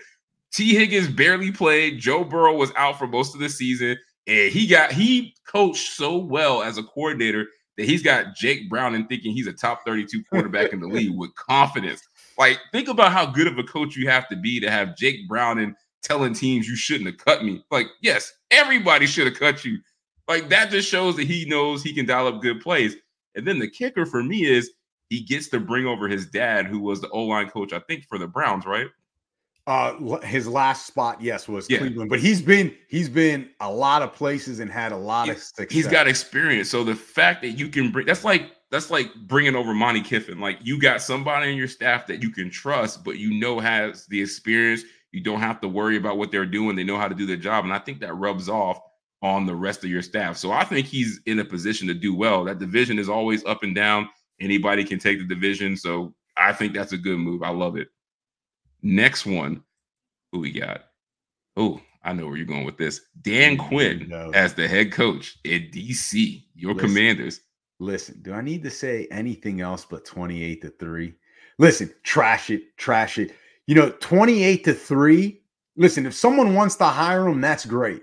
Tee Higgins barely played. Joe Burrow was out for most of the season. And he got he coached so well as a coordinator that he's got Jake Browning thinking he's a top 32 [LAUGHS] quarterback in the league with confidence. Like, think about how good of a coach you have to be to have Jake Browning telling teams you shouldn't have cut me. Like, yes, everybody should have cut you. Like that just shows that he knows he can dial up good plays. And then the kicker for me is he gets to bring over his dad, who was the O line coach, I think, for the Browns, right? Uh, his last spot, yes, was yeah. Cleveland, but he's been he's been a lot of places and had a lot of success. He's got experience, so the fact that you can bring that's like that's like bringing over Monte Kiffin. Like you got somebody in your staff that you can trust, but you know has the experience. You don't have to worry about what they're doing. They know how to do their job, and I think that rubs off on the rest of your staff. So I think he's in a position to do well. That division is always up and down. Anybody can take the division. So I think that's a good move. I love it. Next one, who we got? Oh, I know where you're going with this. Dan Quinn as the head coach at DC, your listen, commanders. Listen, do I need to say anything else but 28 to 3? Listen, trash it, trash it. You know, 28 to 3. Listen, if someone wants to hire him, that's great.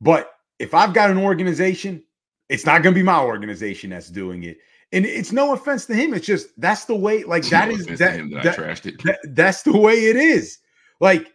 But if I've got an organization, it's not going to be my organization that's doing it. And it's no offense to him. It's just that's the way. Like [LAUGHS] that no is that, that, that, that that's the way it is. Like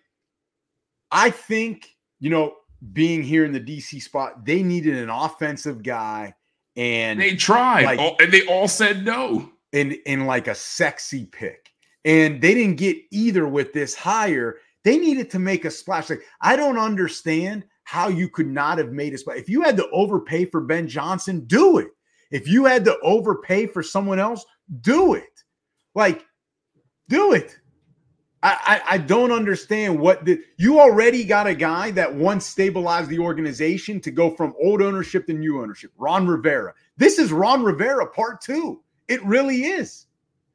I think you know, being here in the DC spot, they needed an offensive guy, and they tried, like, all, and they all said no. In in like a sexy pick, and they didn't get either with this hire. They needed to make a splash. Like I don't understand how you could not have made a spot. If you had to overpay for Ben Johnson, do it. If you had to overpay for someone else, do it. Like, do it. I, I, I don't understand what the you already got a guy that once stabilized the organization to go from old ownership to new ownership. Ron Rivera. This is Ron Rivera part two. It really is.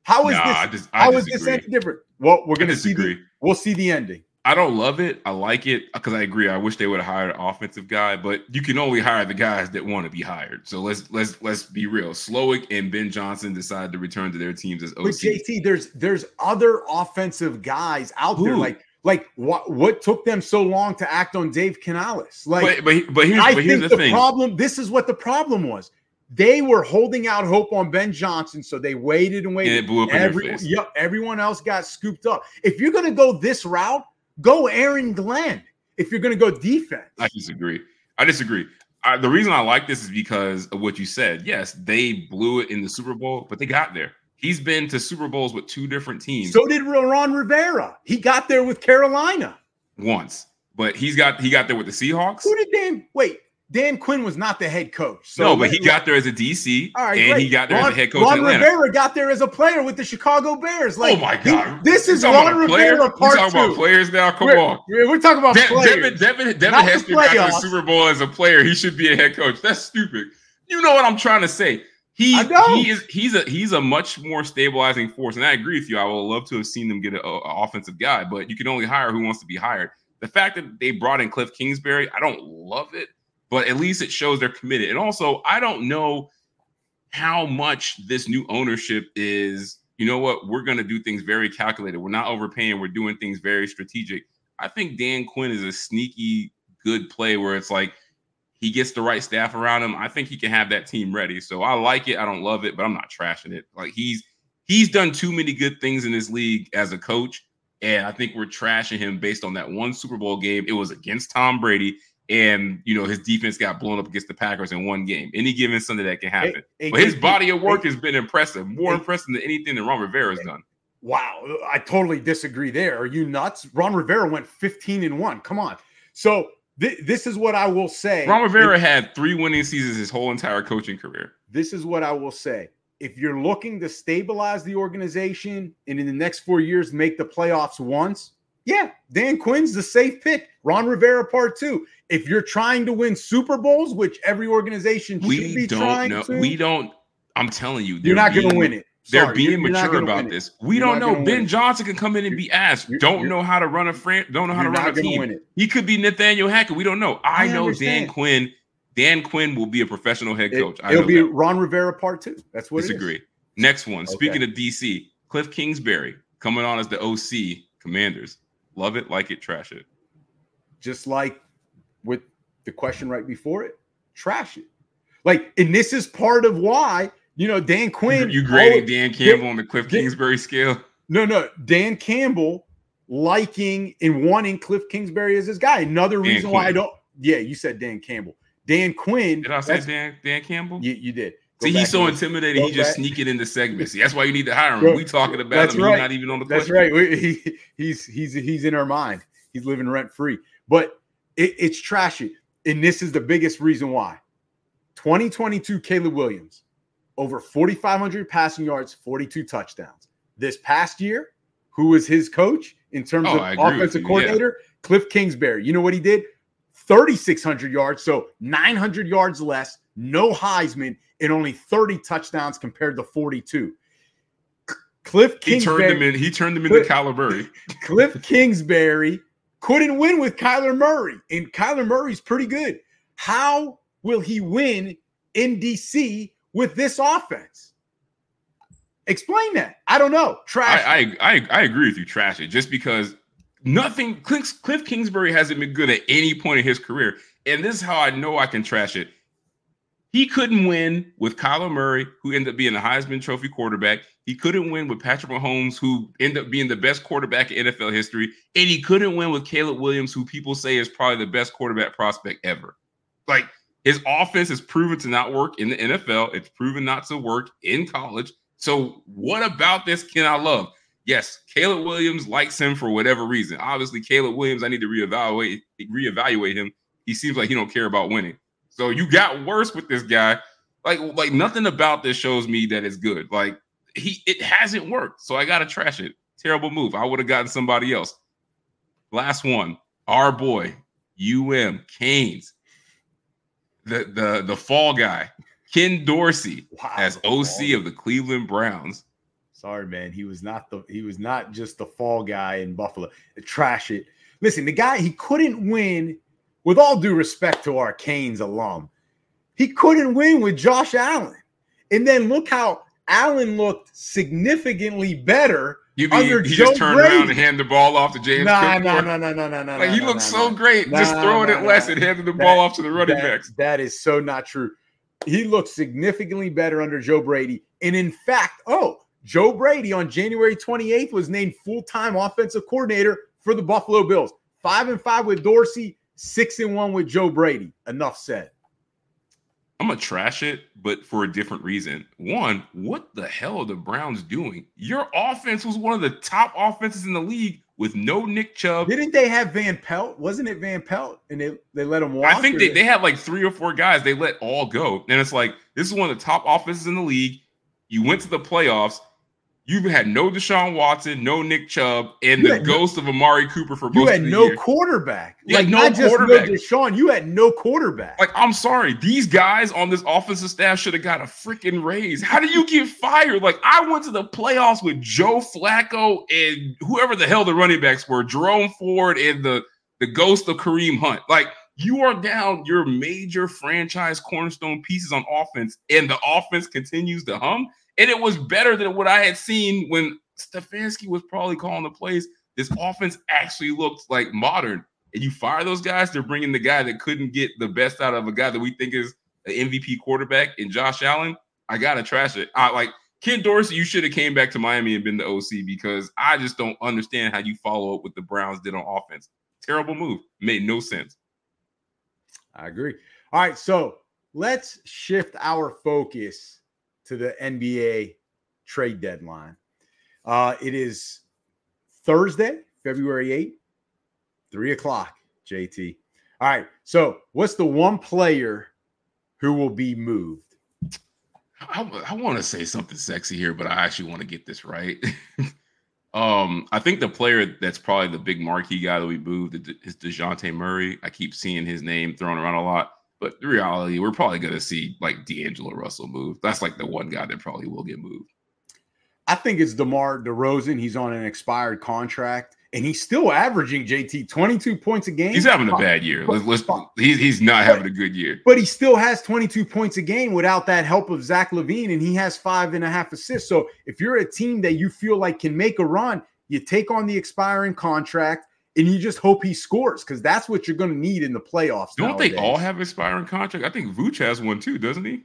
How is Nah, this? I I how is this any different? Well, we're gonna see the we'll see the ending. I don't love it. I like it because I agree. I wish they would have hired an offensive guy, but you can only hire the guys that want to be hired. So let's let's let's be real. Slowik and Ben Johnson decided to return to their teams as But JT, there's there's other offensive guys out there. Like like what what took them so long to act on Dave Canales? Like but but, but here's I but here's think the the, thing. problem. This is what the problem was. They were holding out hope on Ben Johnson, so they waited and and waited. it blew up in their face. yep, everyone else got scooped up. If you're going to go this route, go Aaron Glenn. If you're going to go defense, I disagree. I disagree. I, the reason I like this is because of what you said. Yes, they blew it in the Super Bowl, but they got there. He's been to Super Bowls with two different teams so did Ron Rivera. He got there with Carolina. once, but he's got he got there with the Seahawks. Who did Dan? Wait, Dan Quinn was not the head coach. So no, but he got there as a DC, All right, and great. he got there Ron, as a head coach Ron. Rivera got there as a player with the Chicago Bears. Oh like, oh my he- god, this is Ron? Rivera part talking two. about players now. Come we're, on. we're, we're talking about De- players. Devin, Devin, Devin Hester got to the. Super Bowl as a player. He should be a head coach. That's stupid. You know what I'm trying to say. He he is he's a he's a much more stabilizing force. And I agree with you. I would love to have seen them get an offensive guy, but you can only hire who wants to be hired. The fact that they brought in Cliff Kingsbury, I don't love it, but at least it shows they're committed. And also, I don't know how much this new ownership is. You know what? We're going to do things very calculated. We're not overpaying. We're doing things very strategic. I think Dan Quinn is a sneaky good play where it's like he gets the right staff around him. I think he can have that team ready. So I like it. I don't love it, but I'm not trashing it. Like he's he's done too many good things in this league as a coach. And I think we're trashing him based on that one Super Bowl game. It was against Tom Brady. And you know, his defense got blown up against the Packers in one game. Any given Sunday that can happen. Hey, but his hey, body of work has been impressive, more impressive than anything that Ron Rivera's done. Wow, I totally disagree there. Are you nuts? Ron Rivera went 15 and 1. Come on. So th- this is what I will say. Ron Rivera had three winning seasons his whole entire coaching career. This is what I will say. If you're looking to stabilize the organization and in the next 4 years make the playoffs once, yeah, Dan Quinn's the safe pick. Ron Rivera part 2. If you're trying to win Super Bowls, which every organization should We be don't trying know. to, We don't. I'm telling you, you're they're not going to win it. They're being you're- you're mature about win it. this. We You're don't know. Ben. Johnson can come in and be asked. You're- don't you're- know how to run a friend. Don't know how to run a team. it. He could be Nathaniel Hackett. We don't know. I, I know understand. Dan Quinn. Dan Quinn will be a professional head It, coach. I will be that. Ron Rivera part 2. That's what it is. Disagree. Next one. Okay. Speaking of DC, Cliff Kingsbury coming on as the OC Commanders. Love it, like it, trash it. just like with the question right before it, trash it. Like, and this is part of why, you know, Dan Quinn. you grading oh, Dan Campbell on the Cliff Dan- Kingsbury scale? No, no, Dan Campbell liking and wanting Cliff Kingsbury as his guy. Another Dan reason why I don't. Yeah, you said Dan Campbell. Dan Quinn. Did I say Dan Dan Campbell? You, you did. See, he's so and listen. intimidating. Go He just back. sneaking into segments. See, that's why you need to hire him. Go- we talking about That's him. right. He's not even on the question. That's question. right. We, he, he's he's he's in our mind. He's living rent free. But it, it's trashy, and this is the biggest reason why. 2022 Caleb Williams, over 4,500 passing yards, 42 touchdowns. This past year, who was his coach in terms Oh, of I agree with offensive you, yeah. coordinator? Cliff Kingsbury. You know what he did? 3,600 yards, so 900 yards less, no Heisman, and only 30 touchdowns compared to 42. Cliff He turned him in. He turned him into Kyler Murray. [LAUGHS] Cliff Kingsbury couldn't win with Kyler Murray, and Kyler Murray's pretty good. How will he win in DC with this offense? Explain that. I don't know. Trash. I, I I I agree with you. Trash it just because nothing. Cliff, Cliff Kingsbury hasn't been good at any point in his career, and this is how I know I can trash it. He couldn't win with Kyler Murray, who ended up being the Heisman Trophy quarterback. He couldn't win with Patrick Mahomes, who ended up being the best quarterback in NFL history, and he couldn't win with Caleb Williams, who people say is probably the best quarterback prospect ever. Like his offense has proven to not work in the NFL. It's proven not to work in college. So what about this can I love? Yes, Caleb Williams likes him for whatever reason. Obviously, Caleb Williams, I need to reevaluate reevaluate him. He seems like he don't care about winning. So you got worse with this guy. Like like nothing about this shows me that it's good. Like he it hasn't worked. So I gotta trash it. Terrible move. I would have gotten somebody else. Last one, our boy, UM Canes. The the the fall guy, Ken Dorsey, wow, as OC of the Cleveland Browns. Sorry, man. He was not the he was not just the fall guy in Buffalo. Trash it. Listen, the guy he couldn't win. With all due respect to our Canes alum, he couldn't win with Josh Allen. And then look how Allen looked significantly better you mean he Joe just turned Brady. around and handed the ball off to James? Nah, nah, nah, nah, nah, nah, nah. Like he nah, looked nah, so nah. great, just throwing it less and handing the that, ball off to the running that, backs. That is so not true. He looked significantly better under Joe Brady. And in fact, oh, Joe Brady on January 28th was named full-time offensive coordinator for the Buffalo Bills. Five and five with Dorsey, six and one with Joe Brady. Enough said. I'm gonna trash it, but for a different reason. One, what the hell are the Browns doing? Your offense was one of the top offenses in the league with no Nick Chubb. Didn't they have Van Pelt? Wasn't it Van Pelt? And they, they let him walk? I think they, they had like three or four guys they let all go. And it's like, this is one of the top offenses in the league. You went to the playoffs. You've had no Deshaun Watson, no Nick Chubb, and you the ghost no, of Amari Cooper for most You had no year. quarterback. You like no not quarterback. just no Deshaun, you had no quarterback. Like I'm sorry, these guys on this offensive staff should have got a freaking raise. How do you get fired? Like I went to the playoffs with Joe Flacco and whoever the hell the running backs were, Jerome Ford and the the ghost of Kareem Hunt. Like you are down your major franchise cornerstone pieces on offense, and the offense continues to hum and it was better than what I had seen when Stefanski was probably calling the plays. This offense actually looked like modern. And you fire those guys, they're bringing the guy that couldn't get the best out of a guy that we think is an MVP quarterback in Josh Allen. I gotta trash it. I like Ken Dorsey. You should have came back to Miami and been the OC because I just don't understand how you follow up what the Browns did on offense. Terrible move. Made no sense. I agree. All right, so let's shift our focus to the NBA trade deadline. Uh, it is Thursday, February 8th, 3 o'clock, JT. All right. So, what's the one player who will be moved? I, I want to say something sexy here, but I actually want to get this right. [LAUGHS] um, I think the player that's probably the big marquee guy that we moved is DeJounte Murray. I keep seeing his name thrown around a lot. But the reality, we're probably going to see like D'Angelo Russell move. That's like the one guy that probably will get moved. I think it's DeMar DeRozan. He's on an expired contract and he's still averaging JT 22 points a game. He's having a bad year. Let's, let's he's, he's not having a good year. But he still has 22 points a game without that help of Zach LaVine, and he has five and a half assists. So if you're a team that you feel like can make a run, you take on the expiring contract and you just hope he scores because that's what you're going to need in the playoffs. Don't nowadays. they all have expiring contract? I think Vooch has one too, doesn't he?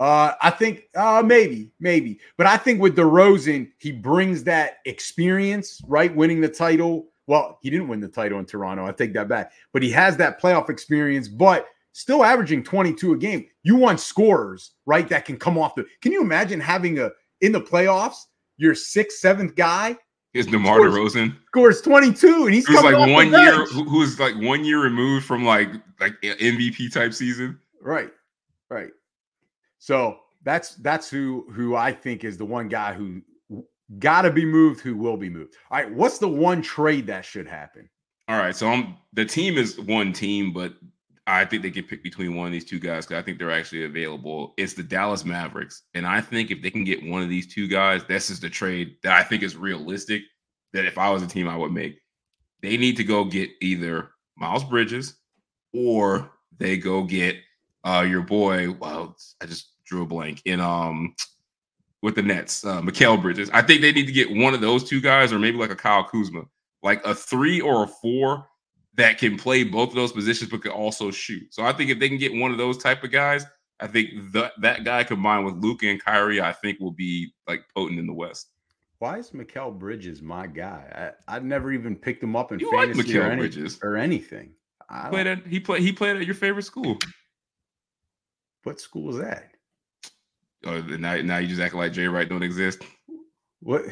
Uh, I think uh, maybe, maybe, but I think with DeRozan, he brings that experience, right? Winning the title. Well, he didn't win the title in Toronto. I take that back, but he has that playoff experience. But still averaging 22 a game. You want scorers, right? That can come off the. Can you imagine having a in the playoffs your sixth, seventh guy is DeMar scores, DeRozan scores 22 and he's who's like one year who's like one year removed from like like MVP type season. Right. Right. So that's that's who who I think is the one guy who got to be moved who will be moved. All right, what's the one trade that should happen? All right, so I'm the team is one team, but I think they can pick between one of these two guys because I think they're actually available. It's the Dallas Mavericks. And I think if they can get one of these two guys, this is the trade that I think is realistic. That if I was a team, I would make. They need to go get either Miles Bridges or they go get uh your boy. Well, I just drew a blank in um with the Nets, uh Mikal Bridges. I think they need to get one of those two guys, or maybe like a Kyle Kuzma, like a three or a four that can play both of those positions but can also shoot. So I think if they can get one of those type of guys, I think the, that guy combined with Luka and Kyrie, I think will be like potent in the West. Why is Mikal Bridges my guy? I, I've never even picked him up in you fantasy like or, any, or anything. I played at he played he played at your favorite school. What school is that? Oh, now, now you just acting like Jay Wright don't exist. What?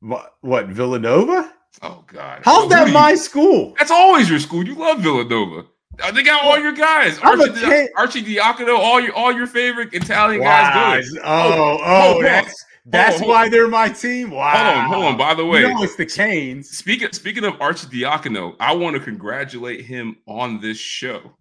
What? What? Villanova? Oh God! How's that my school? That's always your school. You love Villanova. Uh, they got all your guys. Archie, Di- Arcidiacono, all your all your favorite Italian wow. guys. Going. Oh, oh, oh that's That's hold why they're my team. Wow. Hold on, hold on. By the way, you know it's the Canes. Speaking speaking of Arcidiacono, I want to congratulate him on this show.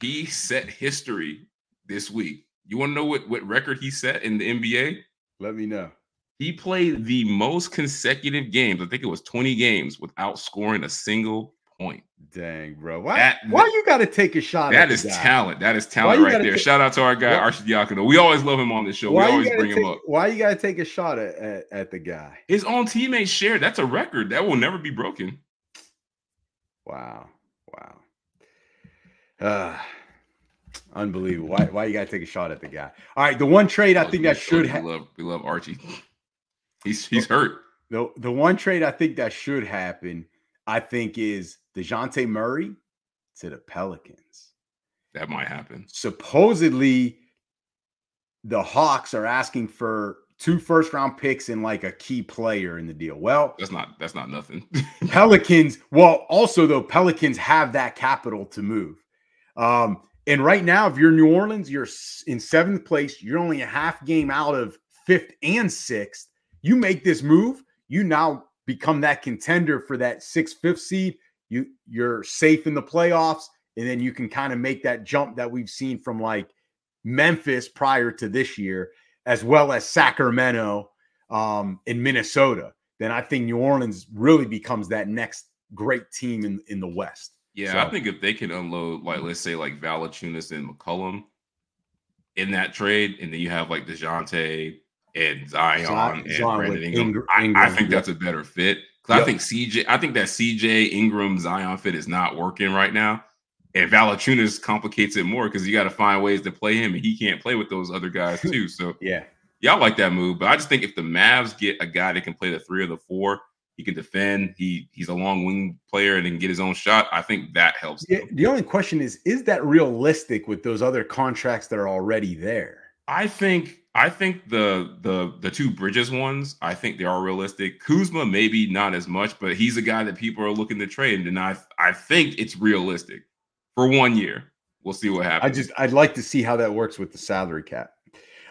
He set history this week. You want to know what, what record he set in the NBA? Let me know. He played the most consecutive games. I think it was 20 games without scoring a single point. Dang, bro. Why, that, why you got to take a shot That is talent. That is talent right there. Shout out to our guy, Arcidiacono. We always love him on this show. We always bring take, him up. Why you got to take a shot at, at, at, the guy? His own teammates shared. That's a record. That will never be broken. Wow. Wow. Uh, unbelievable. Why, why you got to take a shot at the guy? All right. The one trade I think that should have. We love, we love Archie. [LAUGHS] He's, he's hurt. The, the one trade I think that should happen, I think, is DeJounte Murray to the Pelicans. That might happen. Supposedly, the Hawks are asking for two first round picks and like a key player in the deal. Well, that's not that's not nothing. [LAUGHS] Pelicans, well, also though, Pelicans have that capital to move. Um, and right now, if you're New Orleans, you're in seventh place. You're only a half game out of fifth and sixth. You make this move, you now become that contender for that sixth, fifth seed you you're safe in the playoffs, and then you can kind of make that jump that we've seen from like Memphis prior to this year, as well as Sacramento um, in Minnesota. Then I think New Orleans really becomes that next great team in, in the West. Yeah, so, I think if they can unload, like let's say like Valanciunas and McCollum in that trade, and then you have like Dejounte and Zion, Zion and Brandon Ingram, Ingram, I, I, think that's a better fit. Yep. I think CJ, I think that CJ Ingram Zion fit is not working right now. And Valanciunas complicates it more because you got to find ways to play him, and he can't play with those other guys [LAUGHS] too. So yeah, y'all like that move, but I just think if the Mavs get a guy that can play the three or the four, he can defend. He he's a long wing player and can get his own shot. I think that helps. Yeah, the only question is, is that realistic with those other contracts that are already there? I think I think the the the two Bridges ones, I think they are realistic. Kuzma maybe not as much, but he's a guy that people are looking to trade, and I I think it's realistic for one year. We'll see what happens. I just I'd like to see how that works with the salary cap.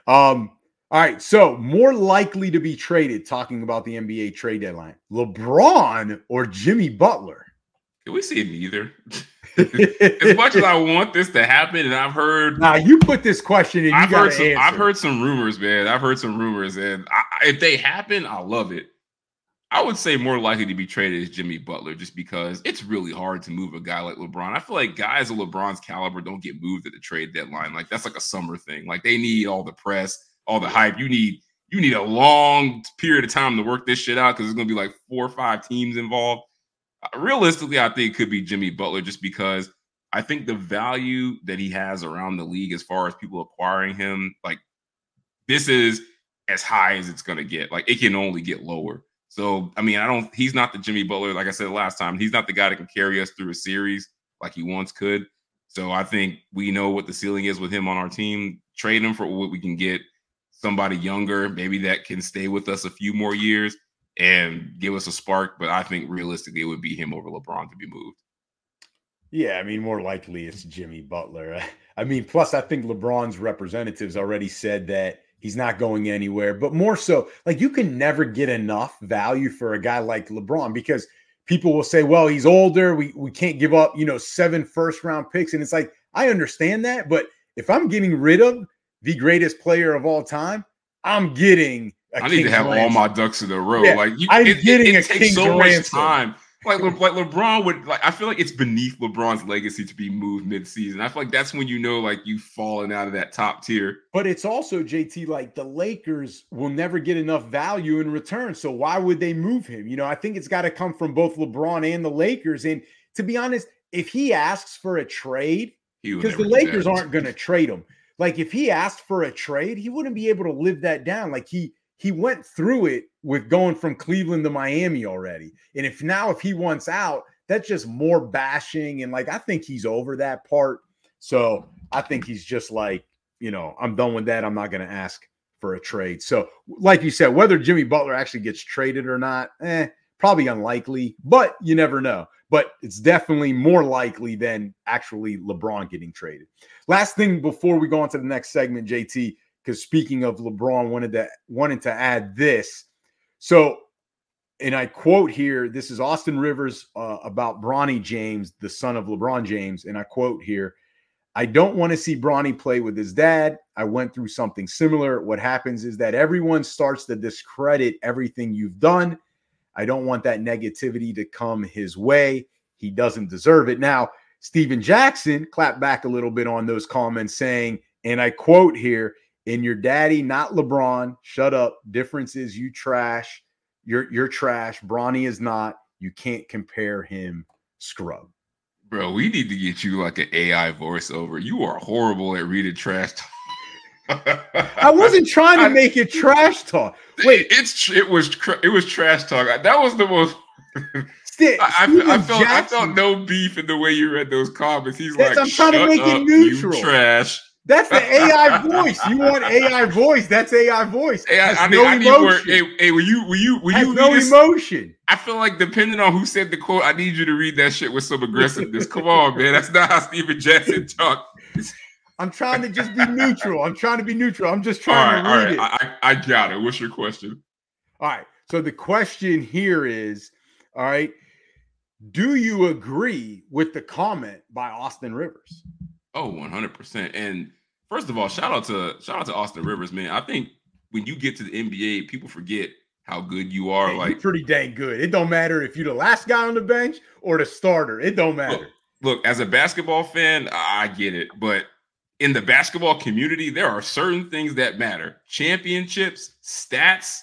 Um, all right, so more likely to be traded. Talking about the NBA trade deadline, LeBron or Jimmy Butler. Can we see neither? [LAUGHS] as much as [LAUGHS] I want this to happen, and I've heard. Now you put this question in. I've heard some. Answer. I've heard some rumors, man. I've heard some rumors, and I, if they happen, I love it. I would say more likely to be traded is Jimmy Butler, just because it's really hard to move a guy like LeBron. I feel like guys of LeBron's caliber don't get moved at the trade deadline. Like that's like a summer thing. Like they need all the press, all the hype. You need you need a long period of time to work this shit out because there's gonna be like four or five teams involved realistically, I think it could be Jimmy Butler just because I think the value that he has around the league as far as people acquiring him, like this is as high as it's going to get. Like it can only get lower. So, I mean, I don't, he's not the Jimmy Butler, like I said last time. He's not the guy that can carry us through a series like he once could. So I think we know what the ceiling is with him on our team. Trade him for what we can get somebody younger, maybe that can stay with us a few more years and give us a spark. But I think realistically, it would be him over LeBron to be moved. Yeah, I mean, more likely it's Jimmy Butler. [LAUGHS] I mean, plus, I think LeBron's representatives already said that he's not going anywhere. But more so, like you can never get enough value for a guy like LeBron because people will say, well, he's older. We we can't give up, you know, seven first round picks. And it's like, I understand that, but if I'm getting rid of the greatest player of all time, I'm getting I need to have all my ducks in a row. Yeah, like you, I'm it, getting it, it a takes so ransom. much time. Like Le, like LeBron would like. I feel like it's beneath LeBron's legacy to be moved mid-season. I feel like that's when you know like you've fallen out of that top tier. But it's also JT like the Lakers will never get enough value in return. So why would they move him? You know, I think it's got to come from both LeBron and the Lakers. And to be honest, if he asks for a trade, because the Lakers aren't going to trade him. Like if he asked for a trade, he wouldn't be able to live that down. Like he he went through it with going from Cleveland to Miami already. And if now if he wants out, that's just more bashing and like I think he's over that part. So I think he's just like, you know, I'm done with that. I'm not going to ask for a trade. So like you said, whether Jimmy Butler actually gets traded or not, eh, probably unlikely, but you never know. But it's definitely more likely than actually LeBron getting traded. Last thing before we go on to the next segment, JT, because speaking of LeBron, wanted to wanted to add this. So, and I quote here. This is Austin Rivers uh, about Bronny James, the son of LeBron James, and I quote here. I don't want to see Bronny play with his dad. I went through something similar. What happens is that everyone starts to discredit everything you've done. I don't want that negativity to come his way. He doesn't deserve it. Now, Stephen Jackson clapped back a little bit on those comments, saying, and I quote here, in your daddy, not LeBron, shut up. Difference is you trash. You're you're trash. Bronny is not. You can't compare him, scrub. Bro, we need to get you like an AI voiceover. You are horrible at reading trash talk. I wasn't trying to [LAUGHS] make it trash talk. Wait, it's it was it was trash talk. That was the most. [LAUGHS] St- I, I, I, felt I felt no beef in the way you read those comments. He's like, I'm trying to make up, it neutral. trash. That's the [LAUGHS] AI voice. You want AI voice? That's AI voice. AI, I mean, no I need more. Hey, hey, will you? Will you? Will you? No this? emotion. I feel like depending on who said the quote, I need you to read that shit with some aggressiveness. Come on, man. That's not how Stephen Jackson talk. I'm trying to just be neutral. I'm trying to be neutral. I'm just trying to read it. I, I got it. What's your question? All right. So the question here is, all right, do you agree with the comment by Austin Rivers? Oh, 100%. And first of all, shout out to shout out to Austin Rivers, man. I think when you get to the NBA, people forget how good you are. Hey, like pretty dang good. It don't matter if you're the last guy on the bench or the starter. It don't matter. Look, look as a basketball fan, I get it, but in the basketball community, there are certain things that matter: championships, stats,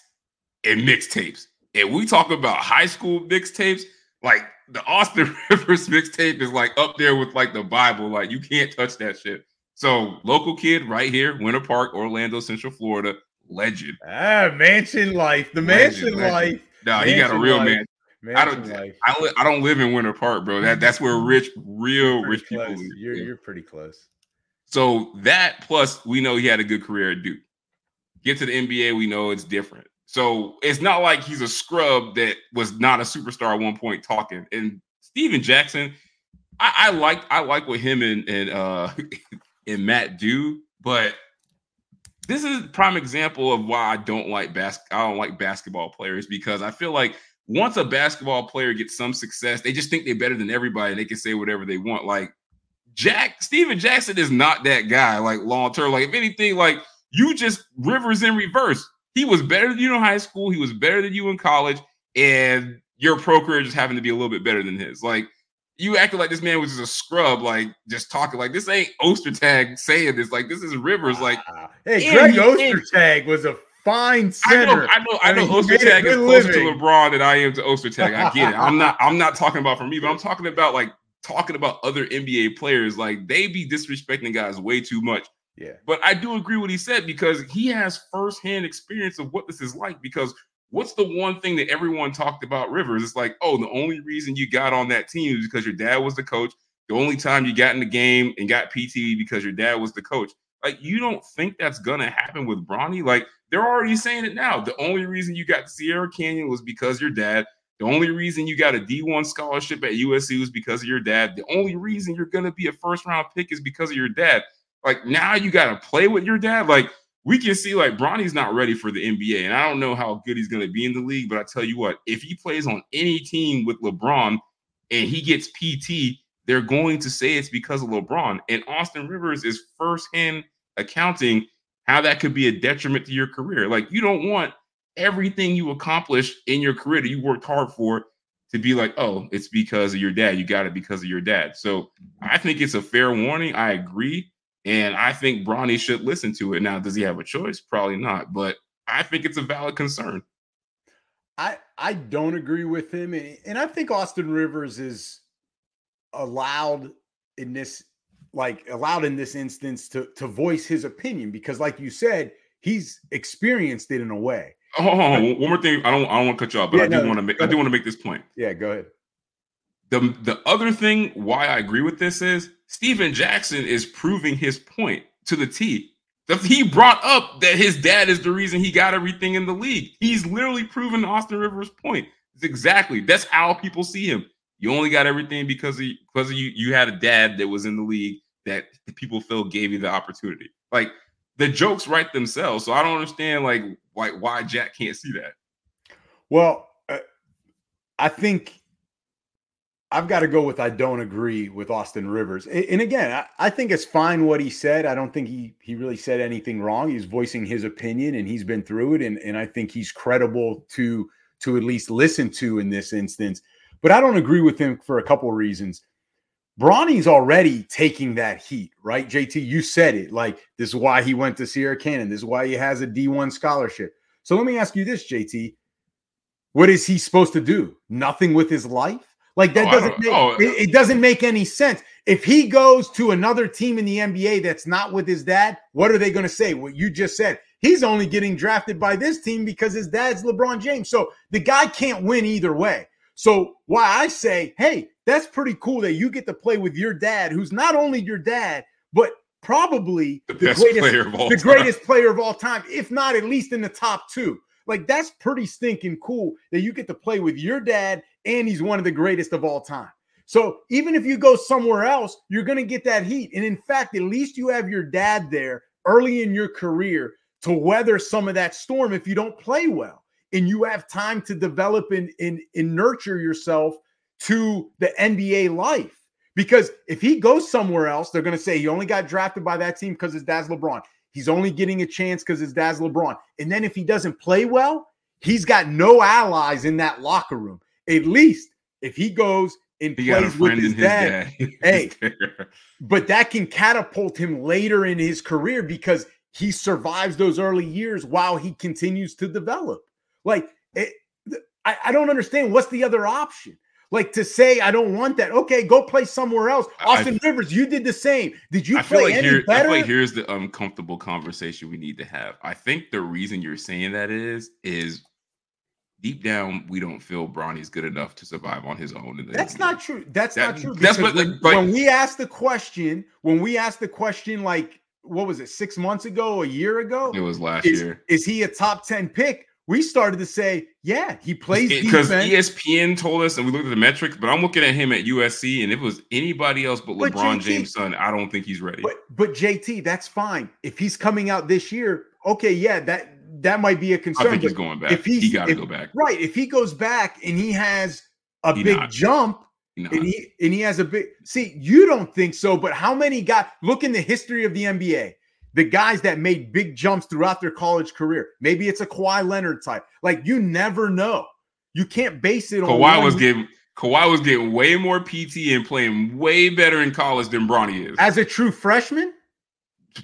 and mixtapes. And we talk about high school mixtapes, like the Austin [LAUGHS] Rivers mixtape is like up there with like the Bible. Like you can't touch that shit. So local kid right here, Winter Park, Orlando, Central Florida, legend. Ah, mansion life, the mansion legend. life. No, he got a real life. man. Mansion I don't. Life. I, li- I don't live in Winter Park, bro. That that's where rich, real rich close. people live. You're you're pretty close. So that plus we know he had a good career at Duke. Get to the NBA, we know it's different. So it's not like he's a scrub that was not a superstar at one point talking. And Stephen Jackson, I, I like I like what him and and uh [LAUGHS] and Matt do, but this is prime example of why I don't like bas- I don't like basketball players because I feel like once a basketball player gets some success, they just think they're better than everybody and they can say whatever they want. Like Jack Stephen Jackson is not that guy, like long term. Like, if anything, like you just Rivers in reverse. He was better than you in high school, he was better than you in college, and your pro career just happened to be a little bit better than his. Like you acted like this man was just a scrub, like just talking like this ain't Ostertag saying this. Like this is Rivers. Like uh, hey, Greg Ostertag was a fine center. I know, I know, I know. Ostertag is closer living. to LeBron than I am to Ostertag. I get it. I'm not, [LAUGHS] I'm not talking about for me, but I'm talking about like talking about other NBA players. Like they be disrespecting guys way too much. Yeah. But I do agree what he said because he has firsthand experience of what this is like. Because what's the one thing that everyone talked about Rivers? It's like, oh, the only reason you got on that team is because your dad was the coach. The only time you got in the game and got PT because your dad was the coach. Like, you don't think that's gonna happen with Bronny? Like, they're already saying it now. The only reason you got Sierra Canyon was because your dad. The only reason you got a D1 scholarship at USC was because of your dad. The only reason you're to be a first round pick is because of your dad. Like now you got to play with your dad. Like we can see like Bronny's not ready for the NBA. And I don't know how good he's going to be in the league, but I tell you what, if he plays on any team with LeBron and he gets PT, they're going to say it's because of LeBron. And Austin Rivers is firsthand accounting how that could be a detriment to your career. Like you don't want everything you accomplished in your career that you worked hard for to be like, oh, it's because of your dad. You got it because of your dad. So I think it's a fair warning. I agree. And I think Bronny should listen to it. Now, does he have a choice? Probably not. But I think it's a valid concern. I I don't agree with him. And I think Austin Rivers is allowed in this, like allowed in this instance to to voice his opinion because, like you said, he's experienced it in a way. Oh, oh, oh one more thing. I don't. I don't want to cut you off, but yeah, I do no, want to make. I do want to make this point. Yeah, go ahead. The the other thing why I agree with this is Stephen Jackson is proving his point to the T. He brought up that his dad is the reason he got everything in the league. He's literally proven Austin Rivers' point. It's exactly that's how people see him. You only got everything because of because of you. You had a dad that was in the league that people feel gave you the opportunity. Like the jokes write themselves. So I don't understand like why why Jack can't see that. Well, uh, I think I've got to go with I don't agree with Austin Rivers. And again, I, think it's fine what he said. I don't think he he really said anything wrong. He's voicing his opinion and he's been through it and, and I think he's credible to to at least listen to in this instance. But I don't agree with him for a couple of reasons. Bronny's already taking that heat, right? JT, you said it. Like, this is why he went to Sierra Canyon. This is why he has a D1 scholarship. So let me ask you this, JT. What is he supposed to do? Nothing with his life? Like that oh, doesn't make oh, it, it, doesn't make any sense. If he goes to another team in the NBA that's not with his dad, what are they going to say? What you just said. He's only getting drafted by this team because his dad's LeBron James. So the guy can't win either way. So why I say, hey, that's pretty cool that you get to play with your dad, who's not only your dad, but probably the, the greatest player of all the time. greatest player of all time, if not at least in the top two. Like that's pretty stinking cool that you get to play with your dad and he's one of the greatest of all time. So even if you go somewhere else, you're going to get that heat. And in fact, at least you have your dad there early in your career to weather some of that storm if you don't play well. And you have time to develop and, and, and nurture yourself to the NBA life. Because if he goes somewhere else, they're going to say he only got drafted by that team because his dad's LeBron. He's only getting a chance because his dad's LeBron. And then if he doesn't play well, he's got no allies in that locker room. At least if he goes and he plays with his, his dad, dad. [LAUGHS] hey, but that can catapult him later in his career because he survives those early years while he continues to develop. Like, it, I, I don't understand what's the other option. Like to say, I don't want that. Okay, go play somewhere else. Austin I, Rivers, you did the same. Did you I play like any here, better? I feel like here's the uncomfortable conversation we need to have. I think the reason you're saying that is is deep down we don't feel Bronny's good enough to survive on his own. That's not true. That's that, not true. That's what when, like, when we asked the question, when we asked the question, like what was it, six months ago, a year ago? It was last is, year. Is he a top 10 pick? we started to say, yeah, he plays because ESPN told us, and we looked at the metrics. But I'm looking at him at USC, and if it was anybody else but, but LeBron JT, James' son, I don't think he's ready. But but JT, that's fine. If he's coming out this year, okay, yeah, that that might be a concern. I think he's going back. If he's, he got to go back, right? If he goes back and he has a he big not. jump. And he and he has a big see, you don't think so, but how many guys look in the history of the NBA? the guys that made big jumps throughout their college career. Maybe it's a Kawhi Leonard type. Like you never know. You can't base it on Kawhi was getting Kawhi was getting way more PT and playing way better in college than Bronny is. As a true freshman?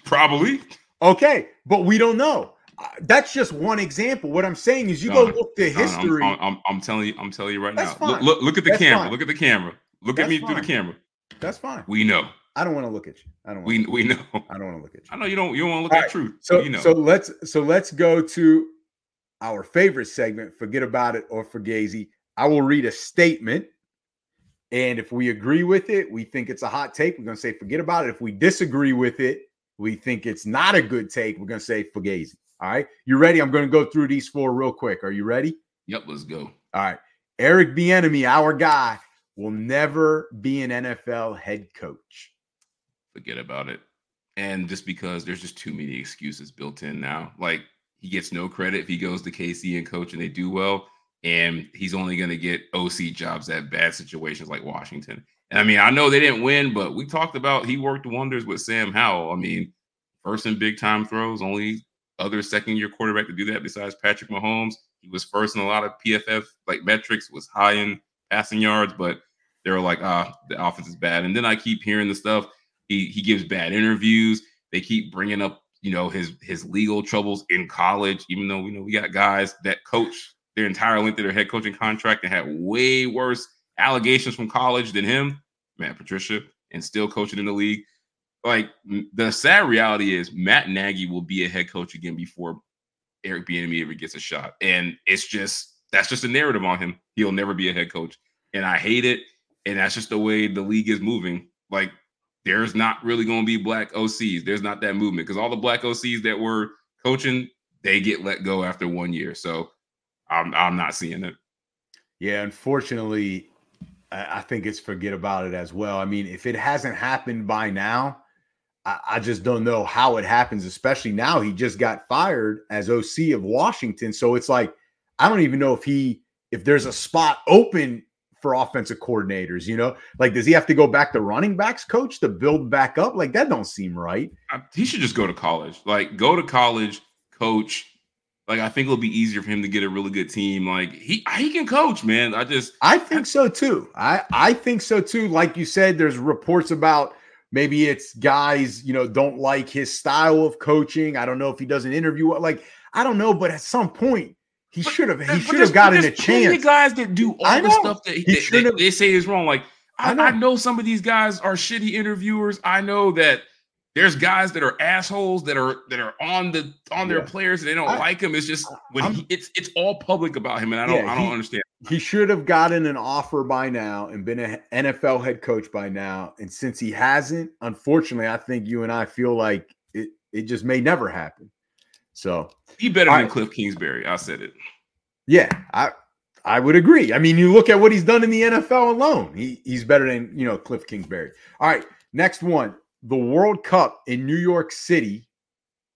Probably. Okay, but we don't know. That's just one example. What I'm saying is, you no, go look to history. I'm, I'm, I'm, telling you, I'm telling you right that's now. Look, look, look, at the that's camera. Fine. Look at the camera. Look that's at me fine. through the camera. That's fine. We know. I don't want to look at you. I don't. We we know. I don't want to look at you. I know you don't. You don't want to look All at right. truth. So you know. so let's so let's go to our favorite segment. Forget about it or Fugazi. I will read a statement, and if we agree with it, we think it's a hot take. We're gonna say forget about it. If we disagree with it, we think it's not a good take. We're gonna say Fugazi. All right, you ready? I'm gonna go through these four real quick. Are you ready? Yep. Let's go. All right. Eric Bieniemy, our guy, will never be an NFL head coach forget about it. And just because there's just too many excuses built in now. Like he gets no credit if he goes to KC and coach and they do well. And he's only going to get OC jobs at bad situations like Washington. And I mean, I know they didn't win, but we talked about he worked wonders with Sam Howell. I mean, first in big time throws, only other second year quarterback to do that besides Patrick Mahomes. He was first in a lot of PFF like metrics, was high in passing yards, but they were like, ah, the offense is bad. And then I keep hearing the stuff he he gives bad interviews. They keep bringing up, you know, his his legal troubles in college, even though we know we got guys that coach their entire length of their head coaching contract and had way worse allegations from college than him, Matt Patricia, and still coaching in the league. Like the sad reality is Matt Nagy will be a head coach again before Eric Bieniemy ever gets a shot, and it's just that's just a narrative on him. He'll never be a head coach, and I hate it. And that's just the way the league is moving. Like there's not really going to be black OCs. There's not that movement because all the black OCs that were coaching, they get let go after one year. So I'm I'm not seeing it. Yeah, unfortunately, I think it's forget about it as well. I mean, if it hasn't happened by now, I, I just don't know how it happens, especially now he just got fired as OC of Washington. So it's like, I don't even know if he, if there's a spot open for offensive coordinators, you know? Like, does he have to go back to running backs coach to build back up? Like, that don't seem right. He should just go to college. Like, go to college, coach. Like, I think it'll be easier for him to get a really good team. Like, he he can coach, man. I just I think so too. I I think so too. Like you said, there's reports about maybe it's guys, you know, don't like his style of coaching. I don't know if he does an interview. Like, I don't know, but at some point, he should have. He should have gotten a chance. Guys that do all the stuff that, that, that they say is wrong. Like I, I, know. I know some of these guys are shitty interviewers. I know that there's guys that are assholes that are that are on the on their yeah. players and they don't I, like him. It's just when he, it's it's all public about him, and I don't yeah, I don't he, understand. He should have gotten an offer by now and been an NFL head coach by now. And since he hasn't, unfortunately, I think you and I feel like it it just may never happen. So he better than Cliff Kingsbury. I said it. Yeah, I I would agree. I mean, you look at what he's done in the NFL alone. He he's better than you know Cliff Kingsbury. All right, next one. The World Cup in New York City.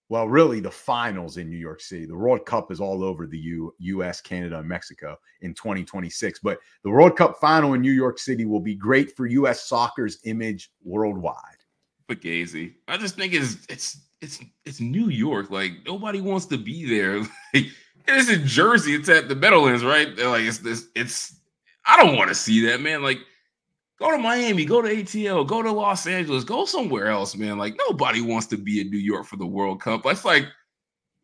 Well, really, the finals in New York City. The World Cup is all over the U, U.S., Canada, and Mexico in 2026. But the World Cup final in New York City will be great for U.S. soccer's image worldwide. But Gazy, I just think it's it's it's it's New York. Like nobody wants to be there. [LAUGHS] Like it's in Jersey. It's at the Meadowlands, right? They're like it's this. It's I don't want to see that, man. Like go to Miami, go to ATL, go to Los Angeles, go somewhere else, man. Like nobody wants to be in New York for the World Cup. That's like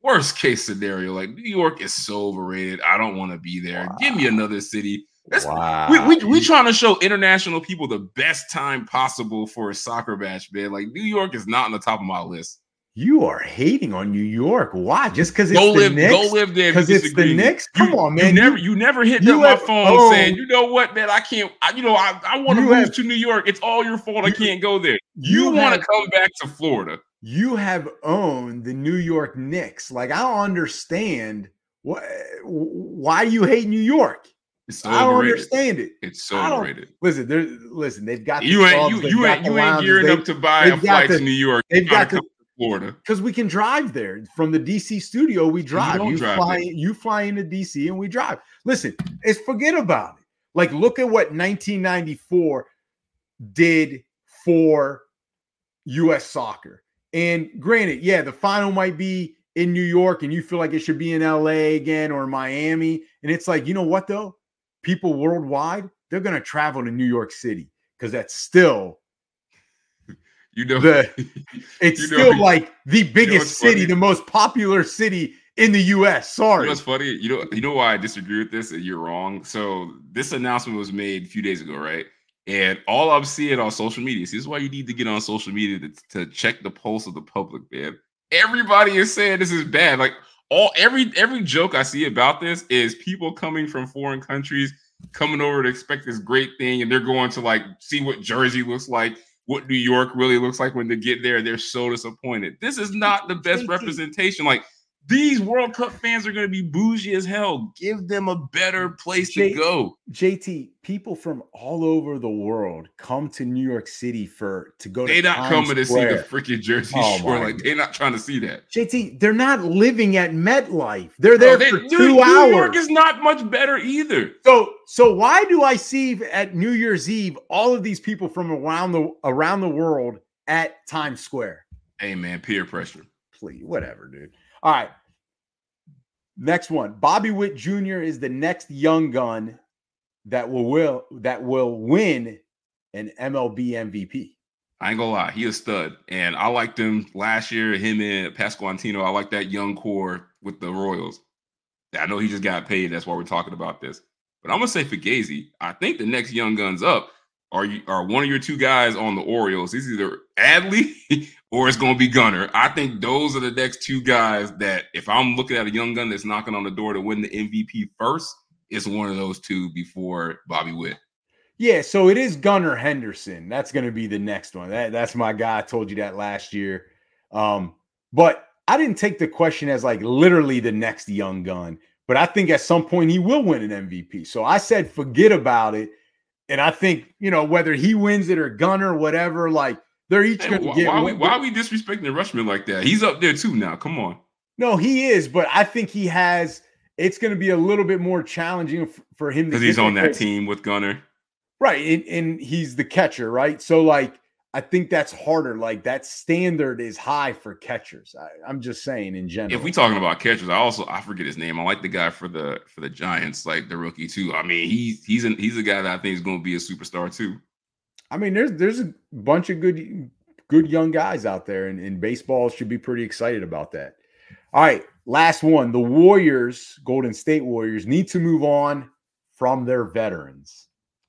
worst case scenario. Like New York is so overrated. I don't want to be there. Wow. Give me another city. That's, wow. we, we, we trying to show international people the best time possible for a soccer match, man. Like New York is not on the top of my list. You are hating on New York. Why? Just because it's go the live, Knicks? Go live there because it's the Knicks. Come you, on, man. You never, you never hit you up my phone oh. saying, you know what, man, I can't. I, you know, I, I want to move have, to New York. It's all your fault. I can't go there. You, you want to come back to Florida. You have owned the New York Knicks. Like I don't understand what why you hate New York. So I don't overrated. understand it. It's so overrated. Listen, they're listen. They've got you ain't you you ain't you ain't gearing they, up to buy a flight the, to New York. They've got the, Florida because we can drive there from the DC studio. We drive. You, you drive fly. It. You fly into DC and we drive. Listen, it's forget about it. Like look at what 1994 did for U.S. soccer. And granted, yeah, the final might be in New York, and you feel like it should be in L.A. again or Miami. And it's like, you know what though? People worldwide, they're gonna travel to New York City because that's still you know, the, [LAUGHS] it's you know, still [LAUGHS] like the biggest you know city, the most popular city in the U.S. Sorry, you know what's funny? You know, you know why I disagree with this? And you're wrong. So this announcement was made a few days ago, right? And all I'm seeing on social media. See, this is why you need to get on social media to, to check the pulse of the public, man. Everybody is saying this is bad. Like all every every joke I see about this is people coming from foreign countries coming over to expect this great thing, and they're going to like see what Jersey looks like what New York really looks like when they get there. They're so disappointed. This is not the best representation. Like these World Cup fans are going to be bougie as hell. Give them a better place J- to go. JT, people from all over the world come to New York City for to go. They to not Times coming Square. to see the freaking Jersey oh Shore. Like they're not trying to see that. JT, they're not living at MetLife. They're there oh, they, for two New, hours. New York is not much better either. So, so why do I see at New Year's Eve all of these people from around the around the world at Times Square? Hey man, peer pressure. Please, whatever, dude. All right. Next one. Bobby Witt Jr. is the next young gun that will, will that will win an MLB MVP. I ain't gonna lie, he a stud, and I liked him last year. Him and Pasquantino, I like that young core with the Royals. I know he just got paid. That's why we're talking about this. But I'm gonna say for I think the next young guns up are you are one of your two guys on the Orioles. He's either Adley or it's going to be Gunnar. I think those are the next two guys that if I'm looking at a young gun that's knocking on the door to win the MVP first, it's one of those two before Bobby Witt. Yeah, so it is Gunnar Henderson. That's going to be the next one. That, that's my guy. I told you that last year. Um, but I didn't take the question as like literally the next young gun, but I think at some point he will win an MVP. So I said forget about it. And I think, you know, whether he wins it or Gunnar, whatever, like They're each Hey, going to why, get. why, we, why are we disrespecting the Rutschman like that? He's up there too now. Come on. No, he is, but I think he has. It's going to be a little bit more challenging for him Because he's on that team with Gunnar. right? And, and he's the catcher, right? So, like, I think that's harder. Like that standard is high for catchers. I, I'm just saying in general. If we're talking about catchers, I also I forget his name. I like the guy for the for the Giants, like the rookie too. I mean, he's he's an, he's a guy that I think is going to be a superstar too. I mean, there's there's a bunch of good good young guys out there, and, and baseball should be pretty excited about that. All right, last one. The Warriors, Golden State Warriors, need to move on from their veterans.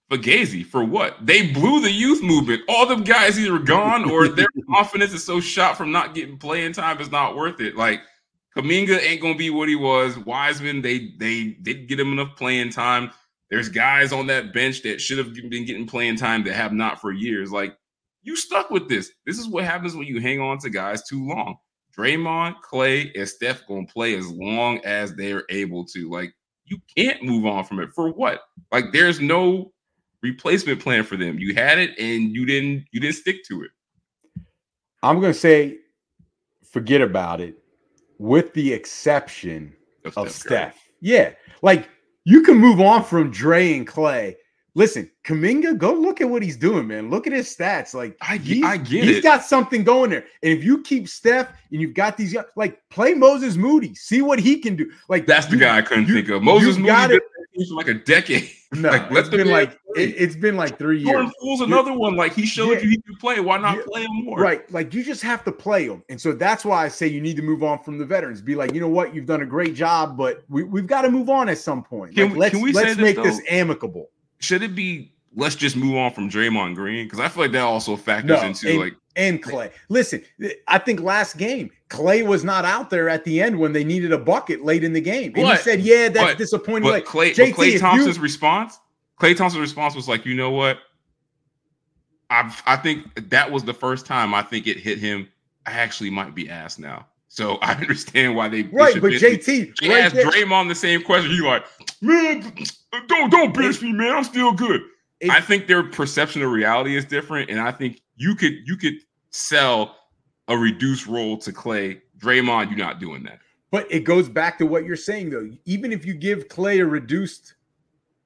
But Gazy, for what? They blew the youth movement. All them guys either gone or their [LAUGHS] confidence is so shot from not getting playing time is not worth it. Like Kuminga ain't gonna be what he was. Wiseman, they they didn't get him enough playing time. There's guys on that bench that should have been getting playing time that have not for years. Like you stuck with this. This is what happens when you hang on to guys too long. Draymond, Klay, and Steph gonna play as long as they're able to. Like you can't move on from it. For what? Like there's no replacement plan for them. You had it and you didn't you didn't stick to it. I'm going to say, forget about it, with the exception Of of Steph Steph. Yeah, like you can move on from Dre and Klay. Listen, Kuminga, go look at what he's doing, man. Look at his stats. Like I get- he's, I get he's it. got something going there. And if you keep Steph and you've got these like play Moses Moody, see what he can do. Like That's the you- guy I couldn't you- think of. Moses Moody got been it. in the team for like a decade. No, Like, it's been like it, has been like three years. Jordan Poole's another one. Like he showed Yeah. you he could play. Why not Yeah. play him more? Right. Like you just have to play them. And so that's why I say you need to move on from the veterans. Be like, you know what? You've done a great job, but we, we've got to move on at some point. Can Like, we- let's can we let's this, make this though? amicable. Should it be let's just move on from Draymond Green? Because I feel like that also factors No, into and- like And Klay. Listen, I think last game, Klay was not out there at the end when they needed a bucket late in the game. And But- he said, Yeah, that's but- disappointing. but Like, Klay, JT, but Klay if you- Thompson's response, Klay Thompson's response was like, you know what? I I think that was the first time I think it hit him. I actually might be asked now. So [LAUGHS] I understand why they they right, should but me. JT, They right asked there- Draymond the same question. He like, man, don't don't bench me, man. I'm still good. It- I think their perception of reality is different, and I think you could you could sell a reduced role to Klay. Draymond, you're not doing that. But it goes back to what you're saying, though. Even if you give Klay a reduced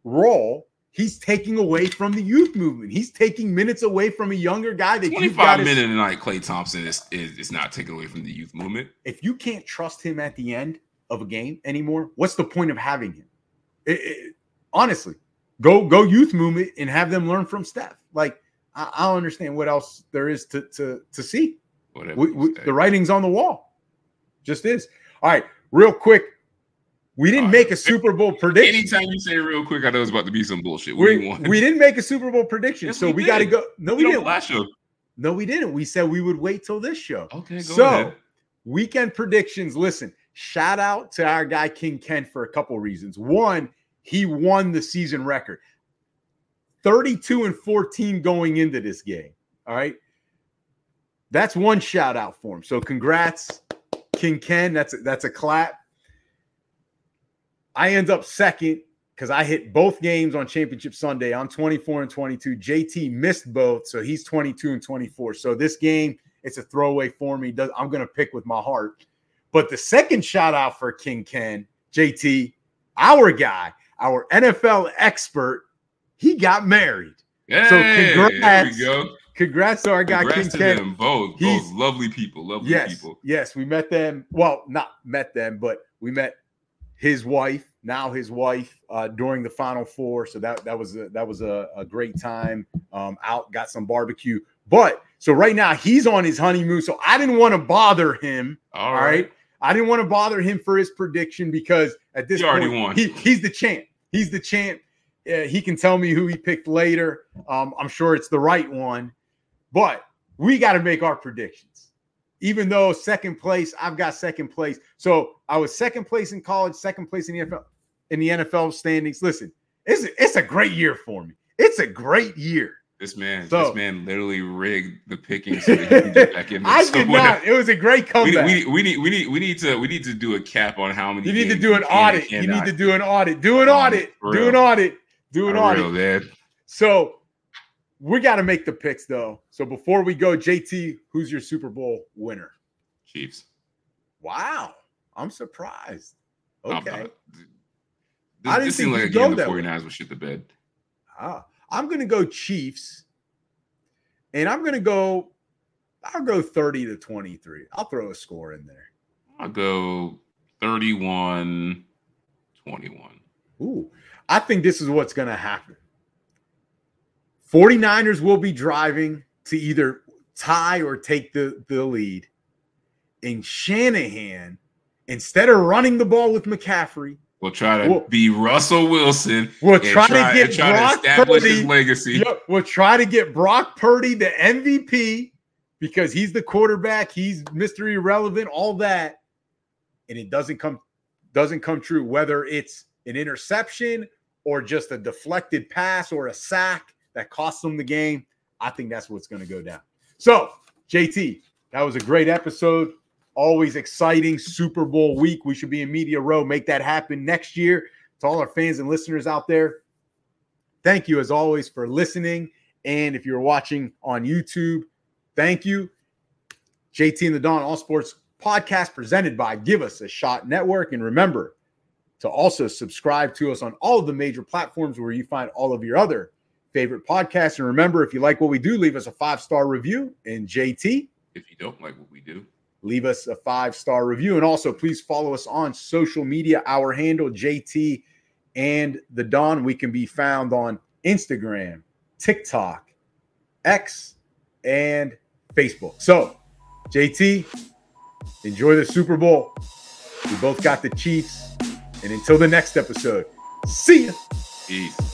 role, he's taking away from the youth movement. He's taking minutes away from a younger guy that you've 25 got to minute a night, Klay Thompson is, is is not taken away from the youth movement. if you can't trust him at the end of a game anymore, what's the point of having him? It- it- honestly, go go youth movement and have them learn from Steph. Like I, I don't understand what else there is to to to see. We, we, eh? the writing's on the wall, just is. All right, real quick. We didn't make a. Super Bowl prediction. Anytime you say it real quick, I know it's about to be some bullshit. What We, we didn't make a Super Bowl prediction, Yes, so we got to go. No, we didn't. last show. No, we didn't. We said we would wait till this show. Okay, go so ahead. weekend predictions. Listen, shout out to our guy King Ken for a couple reasons. One, he won the season record, thirty-two and fourteen going into this game. All right, that's one shout out for him. So congrats, King Ken. That's a, that's a clap. I end up second because I hit both games on Championship Sunday. I'm 24 and 22. JT missed both, so he's 22 and 24. So this game, it's a throwaway for me. I'm going to pick with my heart. But the second shout out for King Ken, JT, our guy, our NFL expert, he got married. Hey, so There congrats. we go. Congrats to our guy Congrats to King Ken. them both. He's- Both lovely people. Lovely Yes, people. yes, we met them. Well, not met them, but we met his wife, now his wife, uh, during the Final Four. So that that was a, that was a, a great time. Um, out, got some barbecue. But so right now he's on his honeymoon. So I didn't want to bother him. All right. right. I didn't want to bother him for his prediction because at this He point. He, he's the champ. He's the champ. Uh, he can tell me who he picked later. Um, I'm sure it's the right one, but we got to make our predictions. Even though second place, I've got second place. So I was second place in college, second place in the NFL in the NFL standings. Listen, it's a, it's a great year for me. It's a great year. This man, So- this man literally rigged the picking so that he can get back in. [LAUGHS] I So did whatever. not. It was a great We, comeback. need- we, need, we need we need to we need to do a cap on how many. You need to do an you can and audit. You need to do an audit. Do an Um, audit. Do an audit. Do an audit. real, man. So we got to make the picks though. So before we go, JT, who's your Super Bowl winner? Chiefs. Wow, I'm surprised. I'm Okay, not- This, I didn't this seemed think like a game the that way. 49ers would shit the bed. ah, I'm gonna go Chiefs, and I'm gonna go. I'll go 30 to 23. I'll throw a score in there. I'll go 31 21. Ooh, I think this is what's going to happen. 49ers will be driving to either tie or take the, the lead. And Shanahan, instead of running the ball with McCaffrey, We'll try to Well- be Russell Wilson and try, try, to get try to Brock his Purdy. legacy. Yep, will try to get Brock Purdy the MVP because he's the quarterback, he's Mr. Irrelevant, all that, and it doesn't come doesn't come true. Whether it's an interception or just a deflected pass or a sack that costs them the game, I think that's what's going to go down. So, JT, that was a great episode. Always exciting Super Bowl week. We should be in Media Row. Make that happen next year. To all our fans and listeners out there, thank you as always for listening. And if you're watching on YouTube, thank you. JT and the Don All Sports podcast presented by Give Us a Shot Network. And remember to also subscribe to us on all of the major platforms where you find all of your other favorite podcasts. And remember, if you like what we do, leave us a five star review. And JT, If you don't like what we do, leave us a five star review. And also, please follow us on social media. Our handle, JT and the Don. We can be found on Instagram, TikTok, X, and Facebook. So, JT, enjoy the Super Bowl. We both got the Chiefs. And until the next episode, see ya. peace.